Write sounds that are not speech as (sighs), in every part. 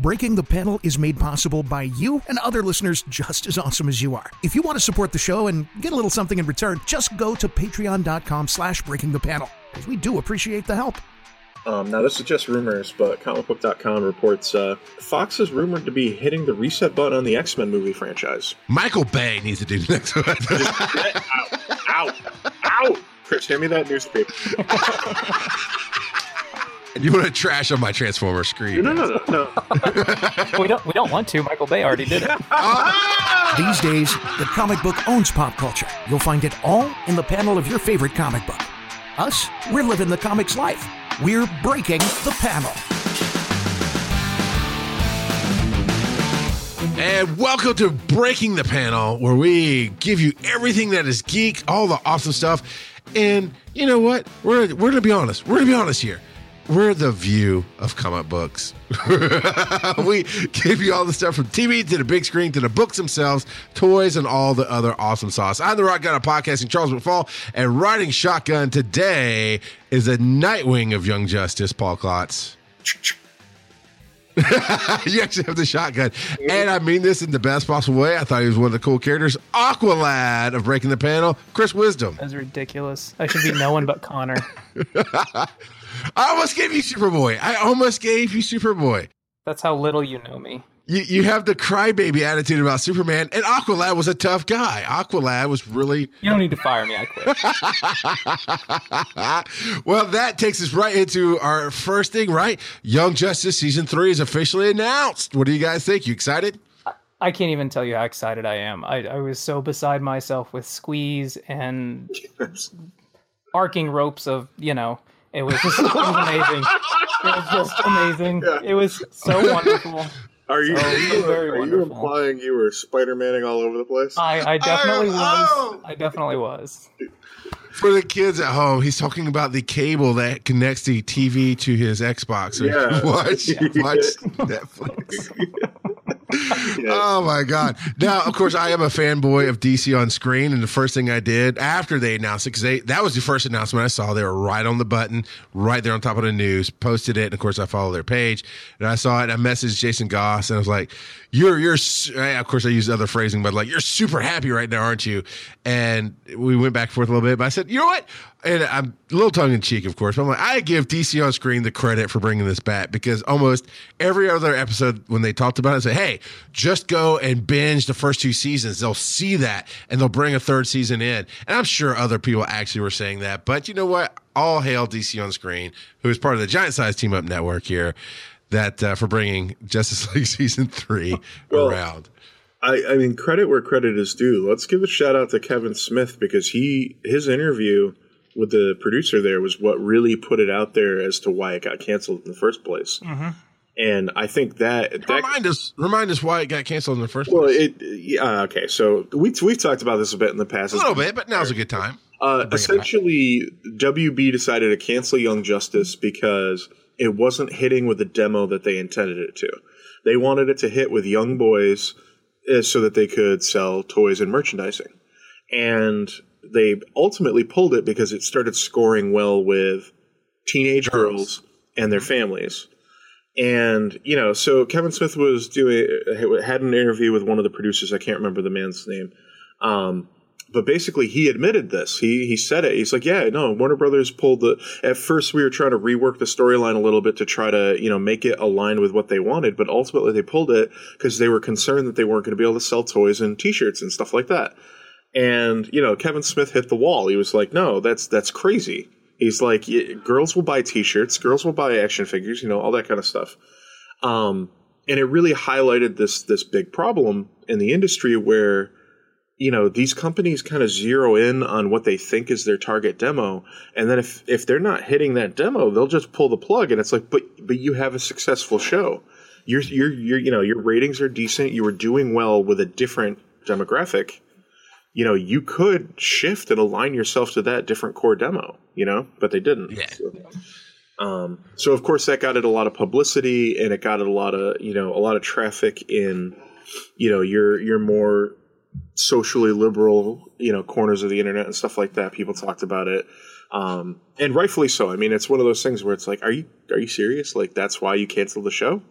Breaking the Panel is made possible by you and other listeners just as awesome as you are. If you want to support the show and get a little something in return, just go to patreon.com slash breaking the panel, because we do appreciate the help. Um, now, this is just rumors, but comicbook.com reports uh, Fox is rumored to be hitting the reset button on the X Men movie franchise. Michael Bay needs to do the next one. (laughs) Out! Out! Out! Chris, hand me that newspaper. (laughs) you want to trash on my Transformer screen? No, no, no, no. (laughs) we don't. We don't want to. Michael Bay already did it. (laughs) These days, the comic book owns pop culture. You'll find it all in the panel of your favorite comic book. Us, we're living the comics life. We're breaking the panel. And welcome to Breaking the Panel, where we give you everything that is geek, all the awesome stuff. And you know what? We're we're gonna be honest. We're gonna be honest here. We're the view of comic books. (laughs) we give you all the stuff from TV to the big screen to the books themselves, toys, and all the other awesome sauce. I'm the Rock of Podcasting, Charles McFall, and riding shotgun today is a Nightwing of Young Justice, Paul Klotz. (laughs) you actually have the shotgun. And I mean this in the best possible way. I thought he was one of the cool characters. Aqualad of Breaking the Panel, Chris Wisdom. That's ridiculous. I should be no one but Connor. (laughs) I almost gave you Superboy. I almost gave you Superboy. That's how little you know me. You, you have the crybaby attitude about Superman, and Aqualad was a tough guy. Aqualad was really. You don't need to fire me. I quit. (laughs) well, that takes us right into our first thing, right? Young Justice season three is officially announced. What do you guys think? You excited? I can't even tell you how excited I am. I, I was so beside myself with squeeze and (laughs) arcing ropes of, you know, it was just it was amazing. It was just amazing. Yeah. It was so wonderful. Are you, so, are, you, are you implying you were Spider Manning all over the place? I, I definitely was. Oh. I definitely was. For the kids at home, he's talking about the cable that connects the TV to his Xbox. So yeah. (laughs) watch, watch (laughs) Netflix. (laughs) (laughs) oh my god! Now, of course, I am a fanboy of DC on screen, and the first thing I did after they announced it, because they that was the first announcement I saw. They were right on the button, right there on top of the news. Posted it, and of course, I follow their page, and I saw it. I messaged Jason Goss, and I was like, "You're, you're." Of course, I used other phrasing, but like, "You're super happy right now, aren't you?" And we went back and forth a little bit, but I said, "You know what? And I'm a little tongue in cheek, of course, but I'm like, I give DC on screen the credit for bringing this back because almost every other episode when they talked about it, I say, hey, just go and binge the first two seasons. They'll see that and they'll bring a third season in. And I'm sure other people actually were saying that, but you know what? All hail DC on screen, who is part of the Giant Size Team Up Network here, that uh, for bringing Justice (laughs) League season three (laughs) well, around. I, I mean, credit where credit is due. Let's give a shout out to Kevin Smith because he his interview with the producer there was what really put it out there as to why it got canceled in the first place. Mm-hmm. And I think that, that remind us remind us why it got canceled in the first well, place. Well, it yeah, okay. So we we've talked about this a bit in the past, a little bit, but now's a good time. Uh, essentially, WB decided to cancel Young Justice because it wasn't hitting with the demo that they intended it to. They wanted it to hit with young boys uh, so that they could sell toys and merchandising. And they ultimately pulled it because it started scoring well with teenage girls, and their families. And you know, so Kevin Smith was doing had an interview with one of the producers. I can't remember the man's name, um, but basically he admitted this. He he said it. He's like, yeah, no, Warner Brothers pulled the. At first, we were trying to rework the storyline a little bit to try to you know make it align with what they wanted, but ultimately they pulled it because they were concerned that they weren't going to be able to sell toys and T-shirts and stuff like that. And you know, Kevin Smith hit the wall. He was like, "No, that's that's crazy." He's like, "Girls will buy T-shirts, girls will buy action figures, you know, all that kind of stuff." Um, and it really highlighted this this big problem in the industry where you know these companies kind of zero in on what they think is their target demo and then if if they're not hitting that demo they'll just pull the plug and it's like but but you have a successful show you're you're, you're you know your ratings are decent you were doing well with a different demographic you know, you could shift and align yourself to that different core demo, you know, but they didn't. Yeah. So, um, so of course that got it a lot of publicity and it got it a lot of, you know, a lot of traffic in, you know, your, your more socially liberal, you know, corners of the internet and stuff like that. People talked about it. Um, and rightfully so. I mean, it's one of those things where it's like, are you, are you serious? Like that's why you canceled the show?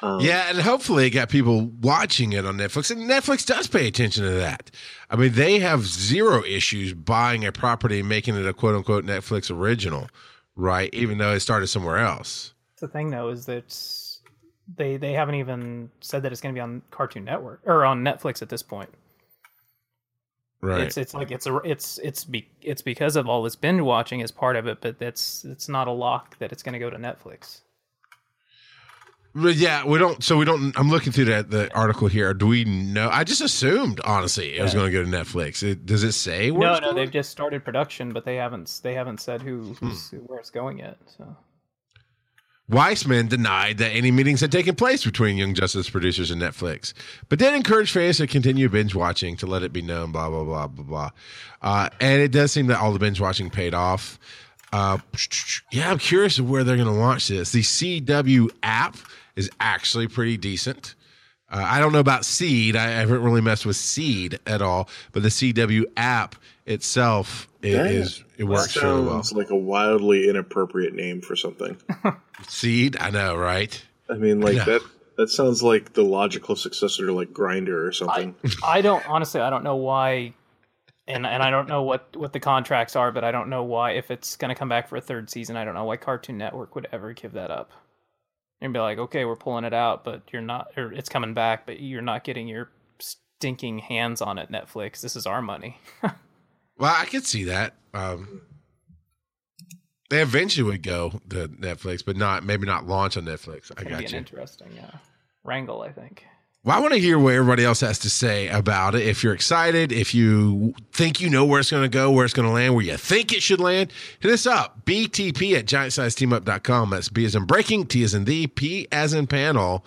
Um, yeah, and hopefully it got people watching it on Netflix. And Netflix does pay attention to that. I mean, they have zero issues buying a property and making it a quote unquote Netflix original, right? Even though it started somewhere else. The thing though is that they they haven't even said that it's going to be on Cartoon Network or on Netflix at this point. Right. It's it's like it's a it's it's be, it's because of all this binge watching is part of it, but that's it's not a lock that it's going to go to Netflix. But yeah, we don't. So we don't. I'm looking through that the article here. Do we know? I just assumed, honestly, it was going to go to Netflix. It, does it say? Where No, no, they've just started production, but they haven't they haven't said who who's, Hmm. where it's going yet. So Weisman denied that any meetings had taken place between Young Justice producers and Netflix, but did encourage fans to continue binge watching to let it be known, blah, blah, blah, blah, blah. Uh, and it does seem that all the binge watching paid off. Uh, (tsk) yeah, I'm curious of where they're going to launch this. The CW app is actually pretty decent. Uh, I don't know about Seed. I, I haven't really messed with Seed at all, but the CW app itself i- That is it works really well. Sounds like a wildly inappropriate name for something. (laughs) Seed, I know, right? I mean, like Yeah. that. That sounds like the logical successor to like Grindr or something. I don't honestly I don't know why, and and I don't know what what the contracts are, but I don't know why if it's going to come back for a third season. I don't know why Cartoon Network would ever give that up and be like, okay, we're pulling it out, but you're not, or it's coming back, but you're not getting your stinking hands on it, Netflix. This is our money. (laughs) Well, I could see that. Um, they eventually would go to Netflix, but not maybe not launch on Netflix. I got you. interesting uh, wrangle, I think. Well, I want to hear what everybody else has to say about it. If you're excited, if you think you know where it's going to go, where it's going to land, where you think it should land, hit us up. BTP at giantsizeteamup.com. That's B as in breaking, T as in the, P as in panel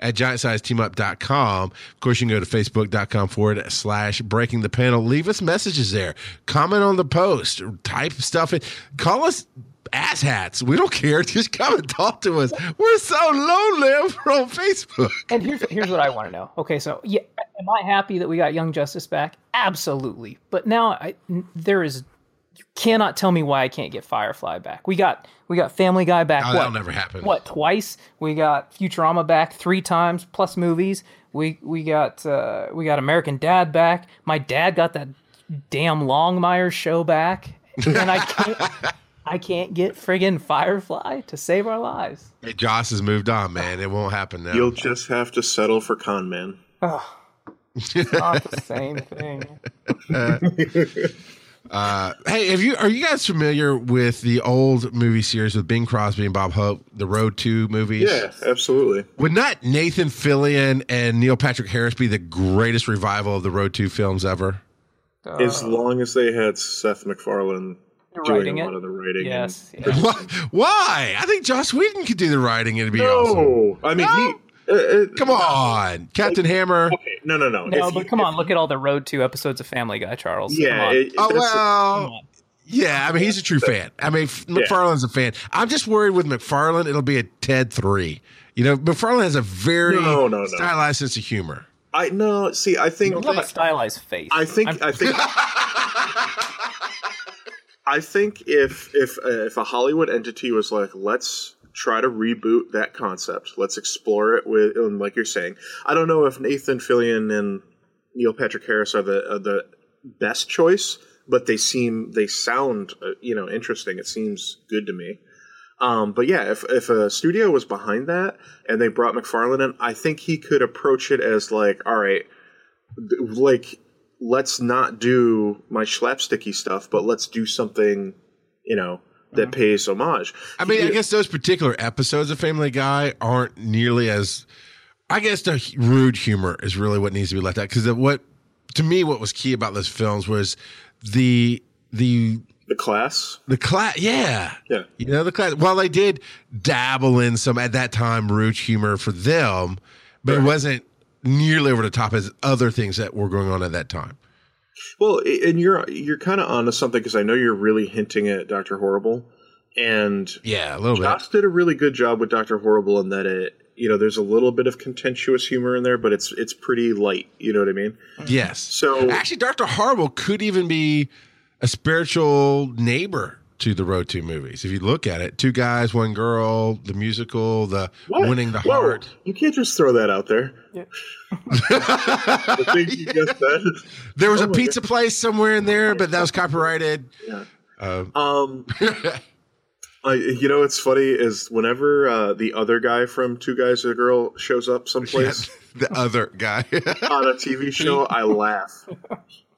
at giantsizeteamup.com. Of course, you can go to facebook.com forward slash breaking the panel. Leave us messages there. Comment on the post. Type stuff in. Call us asshats. We don't care. (laughs) Just come and talk to us. We're so lonely over (laughs) on Facebook. And here's here's what I want to know. Okay, so yeah, am I happy that we got Young Justice back? Absolutely. But now I, there is you cannot tell me why I can't get Firefly back. We got we got Family Guy back. Oh, what? that'll never happen. What twice? We got Futurama back three times plus movies. We we got uh, we got American Dad back. My dad got that damn Longmire show back, and I can't (laughs) I can't get friggin' Firefly to save our lives. Hey, Joss has moved on, man. It won't happen now. You'll just have to settle for Con Man. Not the same thing. (laughs) Uh, hey, have you are you guys familiar with the old movie series with Bing Crosby and Bob Hope, the Road to movies? Yeah, absolutely. Would not Nathan Fillion and Neil Patrick Harris be the greatest revival of the Road to films ever? as long as they had Seth MacFarlane You're doing writing a it? of the writing. Yes, (laughs) and- yeah. Why? Why? I think Joss Whedon could do the writing. It'd be awesome. I mean, No? he. Uh, uh, Come on, Captain Hammer. Okay, no, no, no. No, If but you- come on, look at all the Road to episodes of Family Guy, Charles. Yeah, come on. it- Oh well, yeah. I mean, he's a true fan. I mean, F- MacFarlane's a fan. I'm just worried with MacFarlane. It'll be a Ted three. You know, MacFarlane has a very No, no, no. stylized sense of humor. I no. See, I think. What about stylized face? I think. I think. (laughs) I think if if uh, if a Hollywood entity was like, let's try to reboot that concept, let's explore it with, and like you're saying, I don't know if Nathan Fillion and Neil Patrick Harris are the are the best choice, but they seem they sound uh, you know interesting. It seems good to me. Um, but yeah, if if a studio was behind that and they brought MacFarlane in, I think he could approach it as like, all right, like let's not do my slapsticky stuff, but let's do something, you know, that mhm. pays homage. I mean, I guess those particular episodes of Family Guy aren't nearly as. I guess the rude humor is really what needs to be left out because what, to me, what was key about those films was the the the class, the class. Yeah, yeah, you know the class. While they did dabble in some at that time rude humor for them, but it wasn't nearly over the top as other things that were going on at that time. Well, and you're you're kind of onto something because I know you're really hinting at Doctor Horrible, and Yeah, a little bit. Joss did a really good job with Doctor Horrible in that it you know there's a little bit of contentious humor in there, but it's it's pretty light. You know what I mean? Yes. So Actually, Doctor Horrible could even be a spiritual neighbor to the Road to movies. If you look at it, two guys, one girl, the musical, the What? winning the Whoa, heart. You can't just throw that out there. Yeah. (laughs) the thing you just said. There was Oh a my pizza place somewhere in there, but that was copyrighted. Yeah. Uh, Um, (laughs) I, you know what's funny is whenever uh, the other guy from Two Guys and a Girl shows up someplace (laughs) the other guy. on a TV show, I laugh.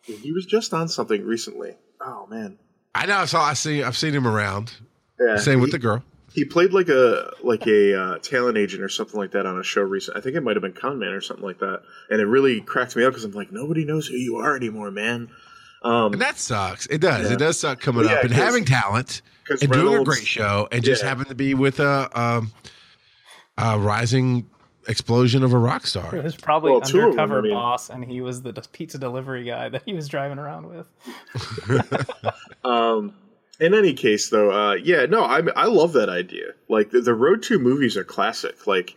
He was just on something recently. Oh man. I know. Saw. I see. I've seen him around. Yeah. Same with the girl. He played like a like a uh, talent agent or something like that on a show recent. I think it might have been Con Man or something like that. And it really cracked me up because I'm like, nobody knows who you are anymore, man. Um, And that sucks. It does. Yeah. It does suck coming Well, yeah, up and having talent and doing a great show and just happen to be with a um, a rising explosion of a rock star. It was probably Well, two of them, undercover I mean- boss, and he was the pizza delivery guy that he was driving around with. (laughs) Um, in any case, though, uh, yeah, no, I I love that idea. Like the, the Road to movies are classic. Like,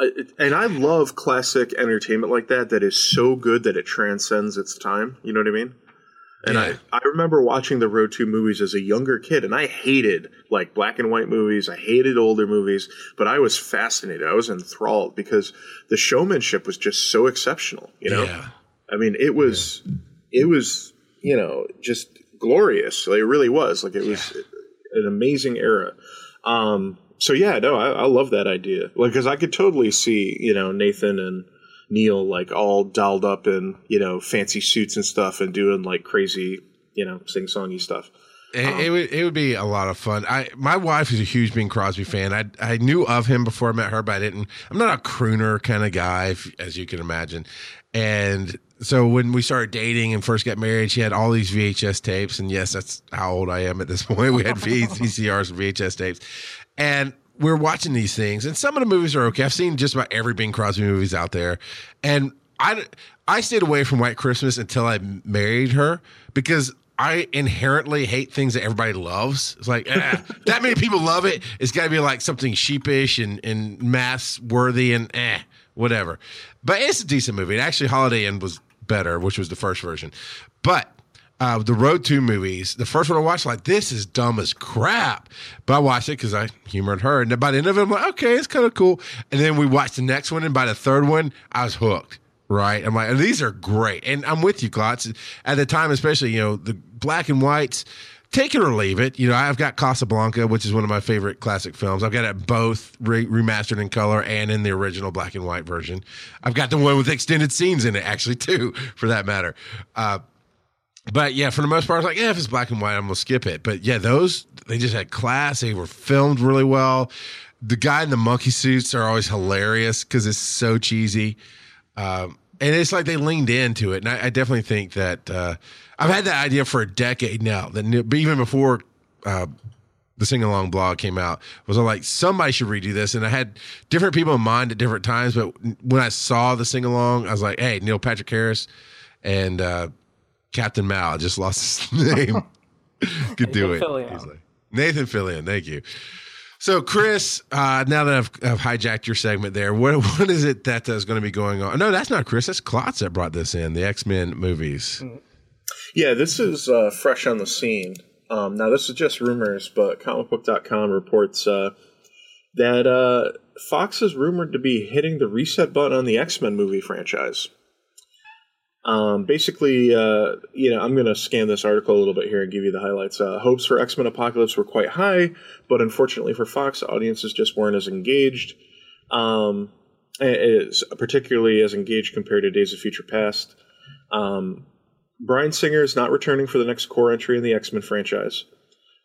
uh, it- and I love classic entertainment like that. That is so good that it transcends its time. You know what I mean? And Yeah. I, I remember watching the Road to movies as a younger kid, and I hated like black and white movies. I hated older movies, but I was fascinated. I was enthralled because the showmanship was just so exceptional. You know, Yeah. I mean, it was, it was, you know, just glorious. Like, it really was. Like it was an amazing era. Um, so yeah, no, I, I love that idea. Like, because I could totally see, you know, Nathan and Neil like all dolled up in, you know, fancy suits and stuff, and doing like crazy, you know, sing songy stuff. It, Um, it would it would be a lot of fun. I my wife is a huge Bing Crosby fan. I I knew of him before I met her, but I didn't. I'm not a crooner kind of guy, if, as you can imagine. And so when we started dating and first got married, she had all these VHS tapes, and yes, that's how old I am at this (laughs) point. We had VCRs and VHS tapes, and we're watching these things. And some of the movies are okay. I've seen just about every Bing Crosby movies out there, and I I stayed away from White Christmas until I married her because I inherently hate things that everybody loves. It's like eh, (laughs) that many people love it. It's got to be like something sheepish and and mass worthy and eh whatever. But it's a decent movie. And actually, Holiday Inn was better, which was the first version. But uh, the Road to movies, the first one I watched, like this is dumb as crap. But I watched it because I humored her, and by the end of it, I'm like, okay, it's kind of cool. And then we watched the next one, and by the third one, I was hooked. Right? I'm like, these are great, and I'm with you, Klotz. At the time, especially, you know, the black and whites. Take it or leave it. You know, I've got Casablanca, which is one of my favorite classic films. I've got it both re- remastered in color and in the original black and white version. I've got the one with extended scenes in it, actually, too, (laughs) for that matter. Uh, but yeah, for the most part, I was like, yeah, if it's black and white, I'm gonna skip it. But yeah, those they just had class. They were filmed really well. The guy in the monkey suits are always hilarious because it's so cheesy, um, and it's like they leaned into it. And I, I definitely think that uh, I've had that idea for a decade now. That even before uh, the sing along blog came out, was I like somebody should redo this, and I had different people in mind at different times. But when I saw the sing along, I was like, hey, Neil Patrick Harris and. Uh, Captain Mal. I just lost his (laughs) name. (laughs) Could do it. Nathan Fillion. Nathan Fillion. Thank you. So, Chris, uh, now that I've, I've hijacked your segment there, what (laughs) what is it that is going to be going on? No, that's not Chris. That's Klotz that brought this in. The X Men movies. Yeah, this is uh, fresh on the scene. Um, now, this is just rumors, but comicbook.com reports uh, that uh, Fox is rumored to be hitting the reset button on the X Men movie franchise. Um, basically, uh, you know, I'm going to scan this article a little bit here and give you the highlights. Uh, hopes for X Men Apocalypse were quite high, but unfortunately for Fox, audiences just weren't as engaged. Um, is particularly as engaged compared to Days of Future Past. Um, Bryan Singer is not returning for the next core entry in the X Men franchise.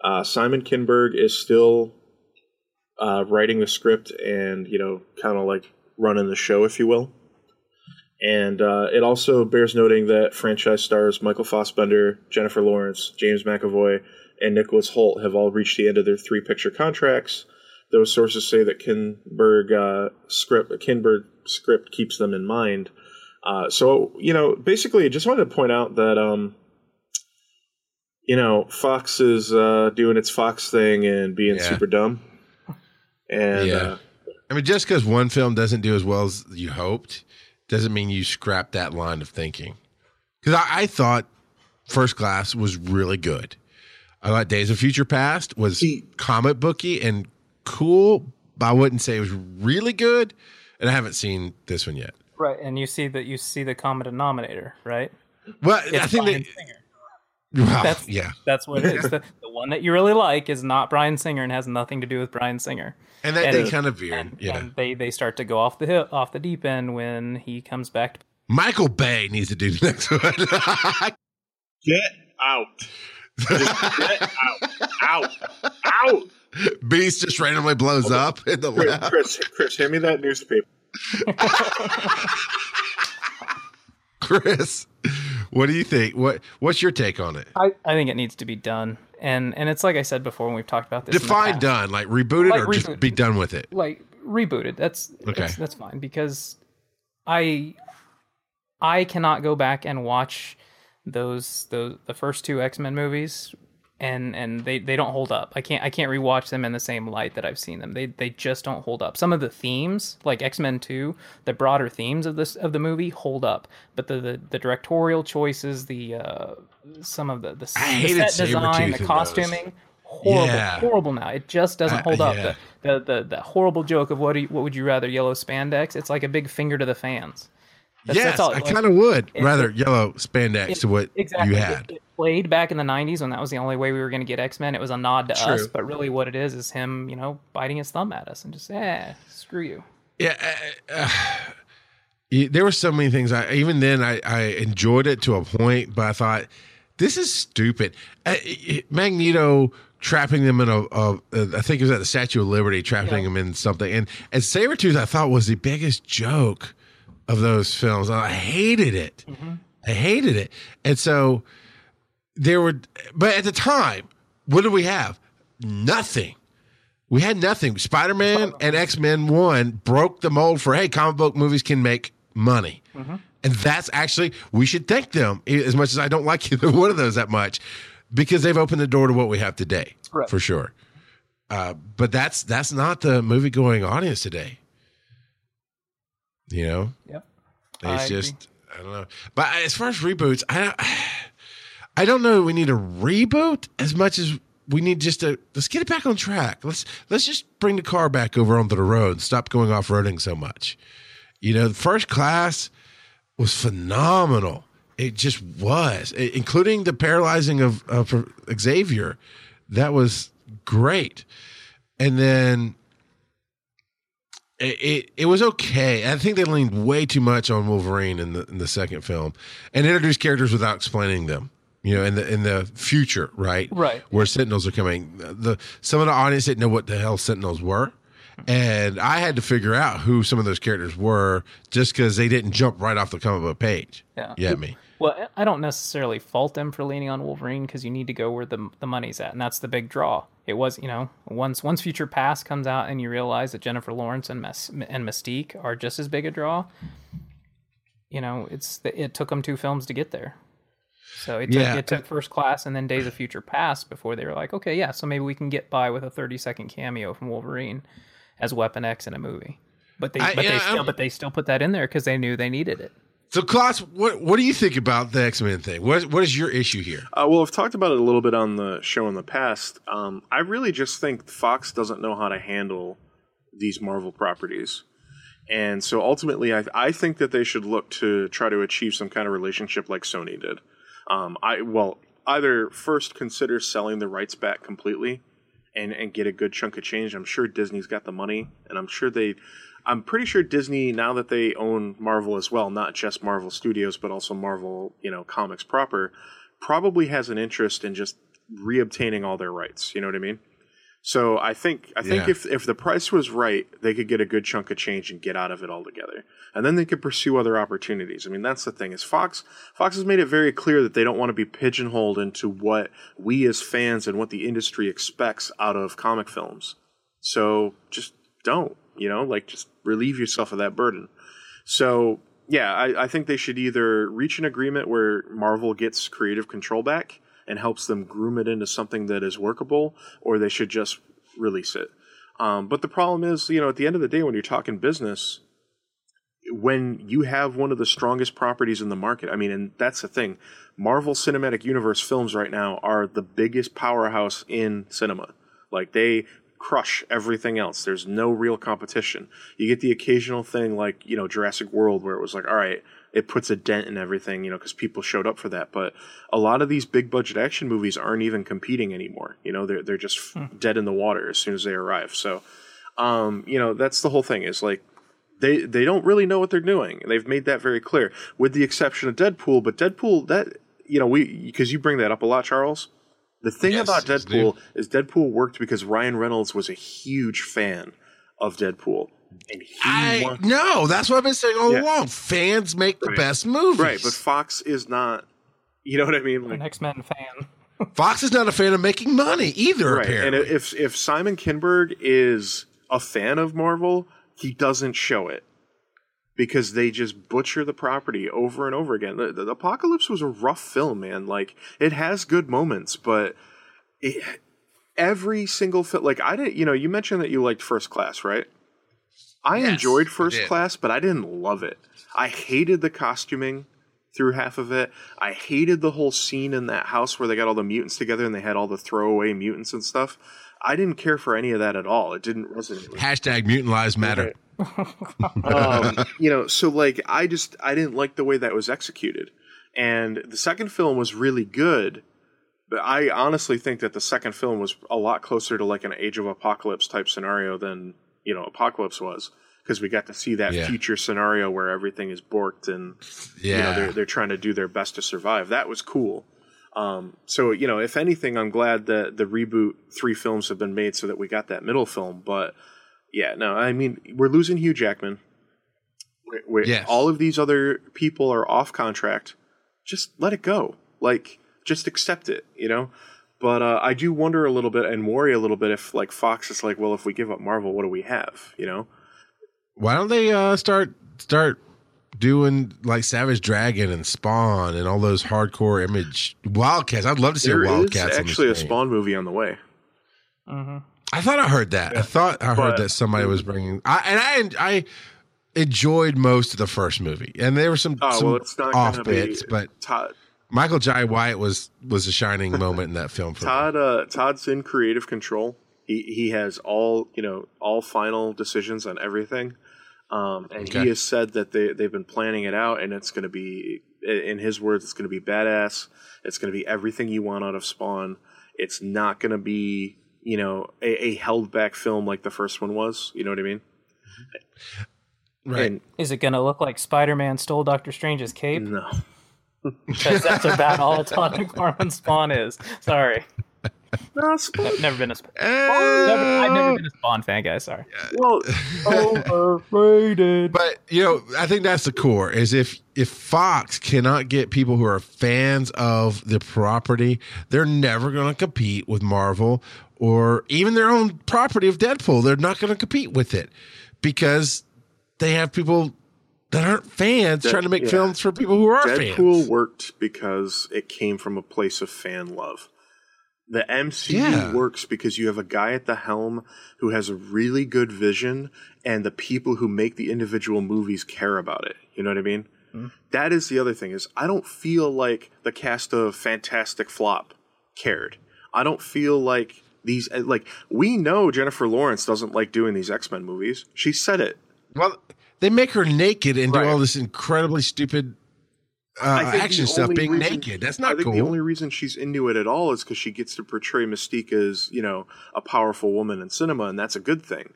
Uh, Simon Kinberg is still uh, writing the script and you know kind of like running the show, if you will. And uh, it also bears noting that franchise stars Michael Fassbender, Jennifer Lawrence, James McAvoy, and Nicholas Hoult have all reached the end of their three picture contracts. Those sources say that Kinberg uh, script Kinberg script keeps them in mind. Uh, so you know, basically, I just wanted to point out that um, you know, Fox is uh, doing its Fox thing and being Yeah. super dumb. And Yeah. uh, I mean, just because one film doesn't do as well as you hoped doesn't mean you scrap that line of thinking. Because I, I thought First Class was really good. I thought Days of Future Past was See- comic booky and cool, but I wouldn't say it was really good. And I haven't seen this one yet. Right, and you see that you see the common denominator, right? Well, I think Bryan they, Singer. well, That's- yeah, That's what it is. (laughs) the, the one that you really like is not Bryan Singer and has nothing to do with Bryan Singer. and that and- they kind of veered. And, yeah, and they they start to go off the hill, off the deep end when he comes back. To, Michael Bay needs to do the next one. (laughs) Get out. Just get out. Out. Out. Beast just randomly blows up in the Chris, lab. Chris, Chris, hand me that newspaper. (laughs) Chris, what do you think? What What's your take on it? I, I think it needs to be done, and and it's like I said before when we've talked about this. in the Define done, like reboot it Like or just be done with it. like rebooted. That's Okay. that's, that's fine because I I cannot go back and watch those those the first two X Men movies and and they they don't hold up. I can't I can't rewatch them in the same light that I've seen them. They they just don't hold up. Some of the themes, like X Men Two, the broader themes of this of the movie hold up, but the the, the directorial choices, the uh, some of the the, the set design, the in those. costuming. Horrible, Yeah. horrible. Now it just doesn't Uh, hold up. The, the the the horrible joke of what do you, what would you rather yellow spandex? It's like a big finger to the fans. That's, yes, that's all. I kind of would it- rather yellow spandex it- to what exactly. you It- had. Played back in the '90s when that was the only way we were going to get X Men. It was a nod to us, but really what it is is him, you know, biting his thumb at us and just, eh, screw you. yeah, uh, uh, there were so many things. I even then I, I enjoyed it to a point, but I thought this is stupid. Uh, Magneto trapping them in a, a, a I think it was at the Statue of Liberty, trapping Yeah. them in something, and and Sabretooth I thought was the biggest joke of those films. I hated it. I hated it, and so there were. But at the time, what did we have? Nothing. We had nothing. Spider Man and X Men One broke the mold for hey, comic book movies can make money, and that's actually we should thank them as much as I don't like (laughs) either one of those that much because they've opened the door to what we have today Right. for sure. Uh, but that's that's not the movie going audience today. You know, Yep. it's I just I don't know. But as far as reboots, I (sighs) I don't know. We need a reboot as much as we need just to let's get it back on track. Let's let's just bring the car back over onto the road. Stop going off roading so much. You know, the first class was phenomenal. It just was, I- including the paralyzing of, of Xavier. That was great. And then it, it it was okay. I think they leaned way too much on Wolverine in the in the second film, and introduced characters without explaining them. You know, in the in the future, right? Right. Where Sentinels are coming. The some of the audience didn't know what the hell Sentinels were, and I had to figure out who some of those characters were just because they didn't jump right off the comic book page. Yeah. You me? Well, I don't necessarily fault them for leaning on Wolverine because you need to go where the the money's at, and that's the big draw. It was, you know, once once Future Past comes out and you realize that Jennifer Lawrence and Mes- and Mystique are just as big a draw. You know, it's it took them two films to get there. So it took, Yeah. it took First Class and then Days of Future Past before they were like, okay, yeah, so maybe we can get by with a thirty second cameo from Wolverine as Weapon X in a movie. But they I- but yeah, they still I'm- but they still put that in there because they knew they needed it. So, Klotz, what what do you think about the X Men thing? What what is your issue here? Uh, well, I've talked about it a little bit on the show in the past. Um, I really just think Fox doesn't know how to handle these Marvel properties. And so ultimately, I, I think that they should look to try to achieve some kind of relationship like Sony did. Um, I well, either first consider selling the rights back completely, and and get a good chunk of change. I'm sure Disney's got the money, and I'm sure they. I'm pretty sure Disney now that they own Marvel as well, not just Marvel Studios, but also Marvel, you know, comics proper, probably has an interest in just reobtaining all their rights. You know what I mean? So I think I think Yeah. if if the price was right, they could get a good chunk of change and get out of it altogether, and then they could pursue other opportunities. I mean, that's the thing is Fox Fox has made it very clear that they don't want to be pigeonholed into what we as fans and what the industry expects out of comic films. So just don't, you know, like just relieve yourself of that burden. So yeah, I, I think they should either reach an agreement where Marvel gets creative control back and helps them groom it into something that is workable, or they should just release it. Um, but the problem is, you know, at the end of the day, when you're talking business, when you have one of the strongest properties in the market, I mean, and that's the thing. Marvel Cinematic Universe films right now are the biggest powerhouse in cinema. Like they crush everything else. There's no real competition. You get the occasional thing like, you know, Jurassic World where it was like, all right, it puts a dent in everything, you know, because people showed up for that. But a lot of these big budget action movies aren't even competing anymore. You know, they're they're just hmm. dead in the water as soon as they arrive. So, um, you know, that's the whole thing. Is like they they don't really know what they're doing. They've made that very clear, with the exception of Deadpool. But Deadpool, that you know, we because you bring that up a lot, Charles. The thing yes, about Deadpool is Deadpool worked because Ryan Reynolds was a huge fan of Deadpool. And he I no, that's what I've been saying all yeah. along. Fans make the right. best movies, right? But Fox is not. You know what I mean? Like, An X Men fan. (laughs) Fox is not a fan of making money either. Right. Apparently. And if if Simon Kinberg is a fan of Marvel, he doesn't show it because they just butcher the property over and over again. The, the, the Apocalypse was a rough film, man. Like it has good moments, but it, every single film, like I didn't, you know, you mentioned that you liked First Class, right? I yes, enjoyed First Class, but I didn't love it. I hated the costuming through half of it. I hated the whole scene in that house where they got all the mutants together and they had all the throwaway mutants and stuff. I didn't care for any of that at all. It didn't resonate. Hashtag mutant lives matter. (laughs) um, you know, so like I just I didn't like the way that was executed, and the second film was really good, but I honestly think that the second film was a lot closer to like an Age of Apocalypse type scenario than you know Apocalypse was because we got to see that yeah. future scenario where everything is borked and yeah. you know they're they're trying to do their best to survive. That was cool. Um, so you know, if anything, I'm glad that the reboot three films have been made so that we got that middle film. But yeah, no, I mean we're losing Hugh Jackman. We're, we're, yes. All of these other people are off contract. Just let it go. Like, just accept it. You know. But uh, I do wonder a little bit and worry a little bit if like Fox is like, well, if we give up Marvel, what do we have? You know. Why don't they uh, start start doing like Savage Dragon and Spawn and all those hardcore image Wildcats. I'd love to see there a Wildcats. actually a Spawn movie on the way. Mm-hmm. I thought I heard that. Yeah. I thought I heard but, that somebody was bringing. I and I I enjoyed most of the first movie, and there were some, oh, some well, it's not off bits, but Todd, Michael Jai White was was a shining moment in that film. For Todd uh, Todd's in creative control. He he has all you know all final decisions on everything. Um, and okay. he has said that they they've been planning it out, and it's going to be, in his words, it's going to be badass. It's going to be everything you want out of Spawn. It's not going to be, you know, a, a, held back film like the first one was. You know what I mean? Right. And, Is it going to look like Spider Man stole Doctor Strange's cape? No. Because that's about all Todd McFarlane Spawn is. Sorry. No, Spawn. I've never been a Spawn. Uh, never, I've never been a Spawn fan, guys. Sorry. Well, (laughs) overrated. But you know, I think that's the core. Is if if Fox cannot get people who are fans of the property, they're never going to compete with Marvel or even their own property of Deadpool. They're not going to compete with it because they have people that aren't fans trying to make yeah. films for people who are Deadpool fans. Deadpool worked because it came from a place of fan love. The MCU yeah. works because you have a guy at the helm who has a really good vision, and the people who make the individual movies care about it. You know what I mean? Mm-hmm. That is the other thing is I don't feel like the cast of Fantastic Flop cared. I don't feel like these like we know Jennifer Lawrence doesn't like doing these X Men movies. She said it. Well, they make her naked and right. do all this incredibly stupid uh, action stuff being reason, naked. That's not I think cool. The only reason she's into it at all is because she gets to portray Mystique as you know a powerful woman in cinema, and that's a good thing.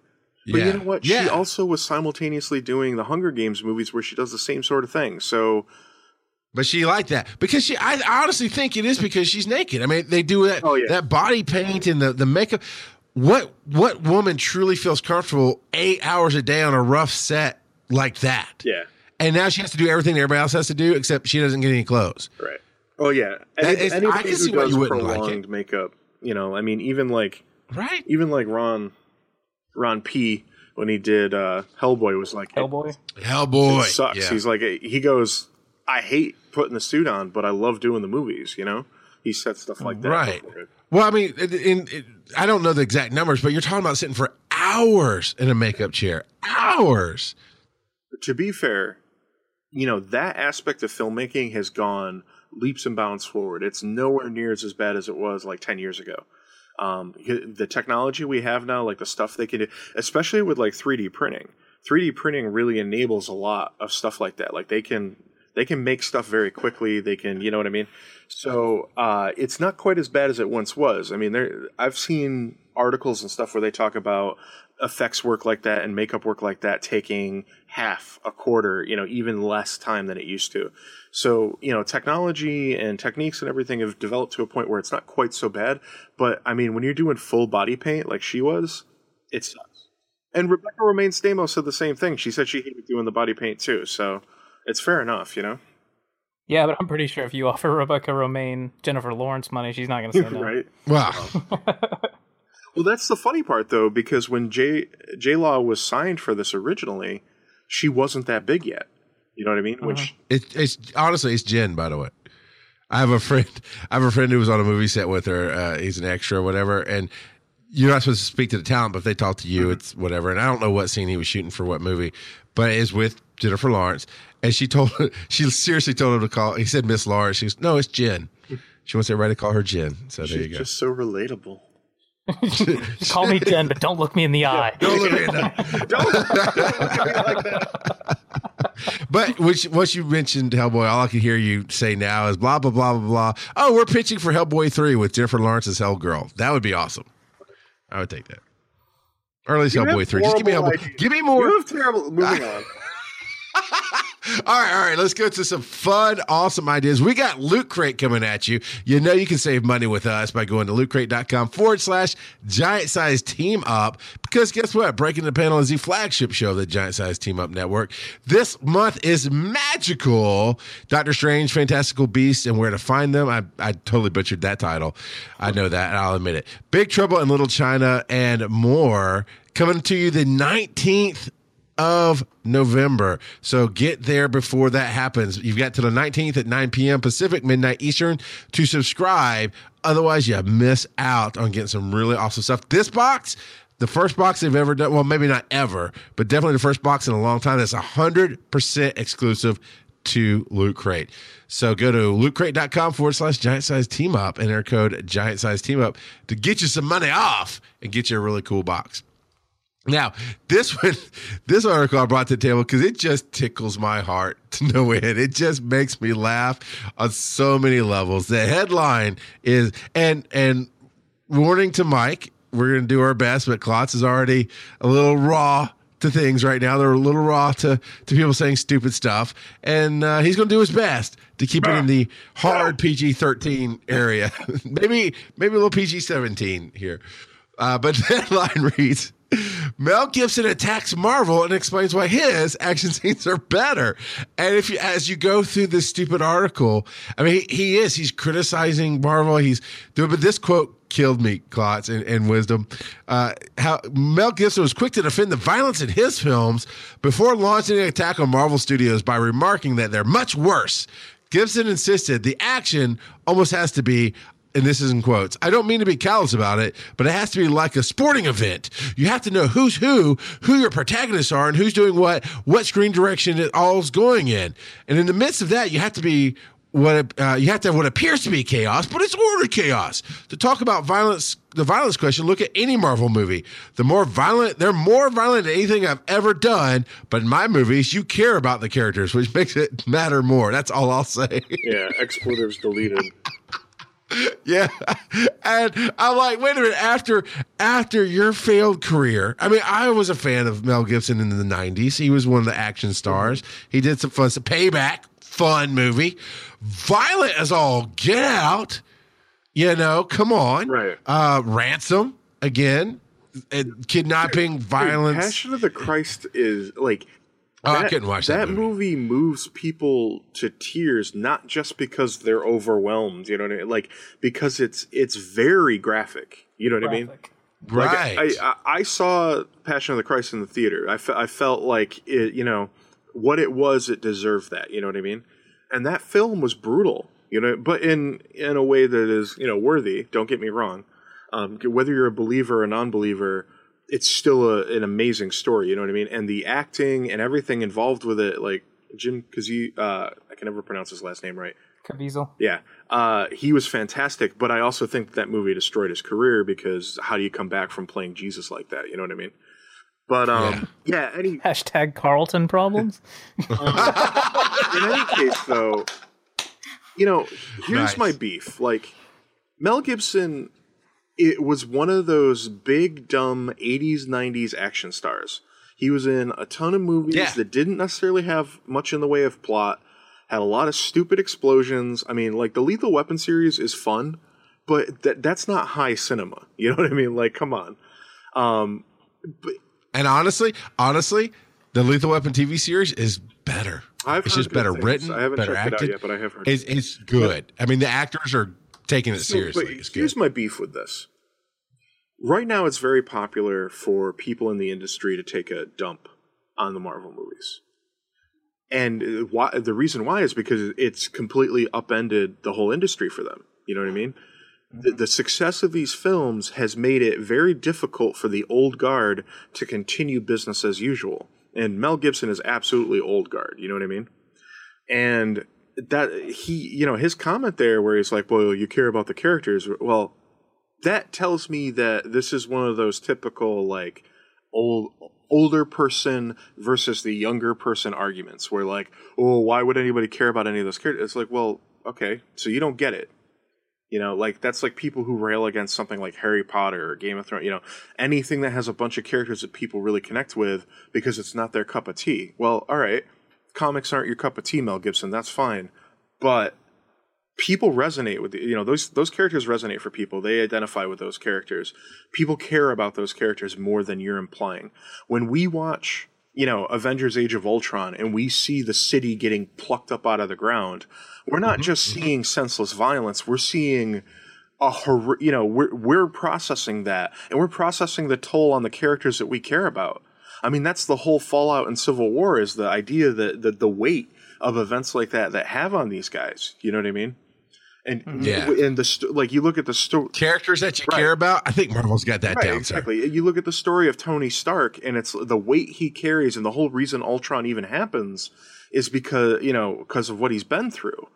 But yeah. you know what? Yeah. She also was simultaneously doing the Hunger Games movies where she does the same sort of thing. So, but she liked that because she. I honestly think it is because she's naked. I mean, they do that. Oh, yeah. That body paint and the the makeup. What what woman truly feels comfortable eight hours a day on a rough set like that? Yeah and now she has to do everything everybody else has to do, except she doesn't get any clothes. Right. Oh yeah. Any, anybody I can see why you wouldn't prolonged like makeup, you know, I mean, even like right, even like Ron, Ron P. When he did uh, Hellboy was like Hellboy. Hellboy it sucks. Yeah. He's like he goes. I hate putting the suit on, but I love doing the movies. You know, he said stuff like that. Right. Well, I mean, in, in, in, I don't know the exact numbers, but you're talking about sitting for hours in a makeup chair. Hours to be fair, you know that aspect of filmmaking has gone leaps and bounds forward. It's nowhere near as bad as it was like ten years ago. Um, the technology we have now, like the stuff they can do, especially with like 3D printing. 3D printing really enables a lot of stuff like that. Like they can they can make stuff very quickly. They can, you know what I mean. So uh, it's not quite as bad as it once was. I mean, there I've seen articles and stuff where they talk about effects work like that and makeup work like that taking half, a quarter, you know, even less time than it used to. So, you know, technology and techniques and everything have developed to a point where it's not quite so bad. But I mean, when you're doing full body paint like she was, it sucks. And Rebecca Romijn Stamos said the same thing. She said she hated doing the body paint too. So it's fair enough, you know? Yeah, but I'm pretty sure if you offer Rebecca Romijn Jennifer Lawrence money, she's not going to say no. right? Wow. (laughs) Well, that's the funny part, though, because when J J Law was signed for this originally, she wasn't that big yet. You know what I mean? When she, uh-huh. It, it's honestly, it's Jen. By the way, I have a friend. I have a friend who was on a movie set with her. Uh, he's an extra, or whatever, and you're not supposed to speak to the talent, but if they talk to you, mm-hmm. it's whatever. And I don't know what scene he was shooting for what movie, but it is with Jennifer Lawrence, and she told (laughs) she seriously told him to call. He said Miss Lawrence. She goes, no, it's Jen. Hmm. She wants everybody to call her Jen. So there you go. just so relatable. (laughs) Call me Jen, but don't look me in the eye. Don't look at that. (laughs) Don't look at me like that. But which, once you mentioned Hellboy, all I can hear you say now is blah blah blah blah blah. Oh, we're pitching for Hellboy three with Jennifer Lawrence as Hellgirl. That would be awesome. I would take that. Or at least You Hellboy three. Just give me horrible Hellboy. ideas. Give me more. You have terrible. Moving on. (laughs) All right, all right. Let's go to some fun, awesome ideas. We got Loot Crate coming at you. You know you can save money with us by going to lootcrate.com forward slash giant size team up. Because guess what? Breaking the Panel is the flagship show of the Giant Size Team Up Network. This month is magical. Doctor Strange, Fantastical Beasts, and Where to Find Them. I, I totally butchered that title. I know that, and I'll admit it. Big Trouble in Little China and more. Coming to you the 19th of November. So get there before that happens. You've got to the 19th at 9 p.m. Pacific, midnight Eastern to subscribe. Otherwise, you miss out on getting some really awesome stuff. This box, the first box they've ever done, well, maybe not ever, but definitely the first box in a long time that's 100% exclusive to Loot Crate. So go to lootcrate.com forward slash giant size team up and enter code giant size team up to get you some money off and get you a really cool box. Now, this one, (laughs) this article I brought to the table because it just tickles my heart to (laughs) no end. It just makes me laugh on so many levels. The headline is, and and warning to Mike, we're going to do our best, but Klotz is already a little raw to things right now. They're a little raw to to people saying stupid stuff, and uh, he's going to do his best to keep it in the hard PG thirteen area. (laughs) maybe maybe a little PG seventeen here. Uh, but the headline reads Mel Gibson attacks Marvel and explains why his action scenes are better. And if you, as you go through this stupid article, I mean, he, he is, he's criticizing Marvel. He's doing, but this quote killed me, Klotz, and, and wisdom. Uh, how Mel Gibson was quick to defend the violence in his films before launching an attack on Marvel Studios by remarking that they're much worse. Gibson insisted the action almost has to be and this is in quotes. I don't mean to be callous about it, but it has to be like a sporting event. You have to know who's who, who your protagonists are, and who's doing what, what screen direction it all's going in. And in the midst of that, you have to be what uh, you have to have what appears to be chaos, but it's ordered chaos. To talk about violence, the violence question, look at any Marvel movie. The more violent, they're more violent than anything I've ever done. But in my movies, you care about the characters, which makes it matter more. That's all I'll say. Yeah, expletives deleted. (laughs) Yeah. And I'm like, wait a minute, after after your failed career, I mean, I was a fan of Mel Gibson in the 90s. He was one of the action stars. He did some fun stuff. Payback, fun movie. Violent as all get out. You know, come on. Right. Uh ransom again. Kidnapping, violence. Passion of the Christ is like Oh, I couldn't watch that movie. moves people to tears, not just because they're overwhelmed. You know what I mean? Like because it's it's very graphic. You know what I mean? Graphic. Like, right. I, I I saw Passion of the Christ in the theater. I, fe- I felt like it. You know what it was. It deserved that. You know what I mean? And that film was brutal. You know, but in in a way that is you know worthy. Don't get me wrong. Um, whether you're a believer or a non-believer, it's still a, an amazing story. You know what I mean? And the acting and everything involved with it, like Jim Caviezel, uh, I can never pronounce his last name right. Caviezel. Yeah, uh, he was fantastic. But I also think that movie destroyed his career because how do you come back from playing Jesus like that? You know what I mean? But um, yeah. yeah any (laughs) hashtag Carlton problems. (laughs) in any case, though, you know, here's nice. my beef. Like Mel Gibson, it was one of those big dumb '80s '90s action stars. He was in a ton of movies yeah. that didn't necessarily have much in the way of plot. Had a lot of stupid explosions. I mean, like the Lethal Weapon series is fun, but that that's not high cinema. (laughs) You know what I mean? Like, come on. Um, but and honestly, honestly, the Lethal Weapon TV series is better. I've it's just better things. written, I haven't better acted. Yet, but I have heard. It's, it's good. I mean, the actors are taking it seriously. So, here's my beef with this. Right now, it's very popular for people in the industry to take a dump on the Marvel movies. And why, the reason why is because it's completely upended the whole industry for them. You know what I mean? The, the, success of these films has made it very difficult for the old guard to continue business as usual. And Mel Gibson is absolutely old guard. You know what I mean? And that he, you know, his comment there where he's like, well, you care about the characters. Well, that tells me that this is one of those typical, like, old, older person versus the younger person arguments where like, oh, why would anybody care about any of those characters? It's like, well, okay, so you don't get it. You know, like that's like people who rail against something like Harry Potter or Game of Thrones, you know, anything that has a bunch of characters that people really connect with because it's not their cup of tea. Well, all right, comics aren't your cup of tea, Mel Gibson, that's fine. But people resonate with the, you know those those characters resonate for people they identify with those characters people care about those characters more than you're implying when we watch you know avengers age of ultron and we see the city getting plucked up out of the ground we're not mm-hmm. just mm-hmm. seeing senseless violence. We're seeing a hor- you know we're we're processing that and we're processing the toll on the characters that we care about. I mean that's the whole fallout in Civil War is the idea that the, the weight of events like that that have on these guys. You know what I mean? And mm-hmm. yeah, and the like you look at the story characters that you right. care about. I think Marvel's got that right, down. Exactly. Sir. You look at the story of Tony Stark, and it's the weight he carries, and the whole reason Ultron even happens is because you know because of what he's been through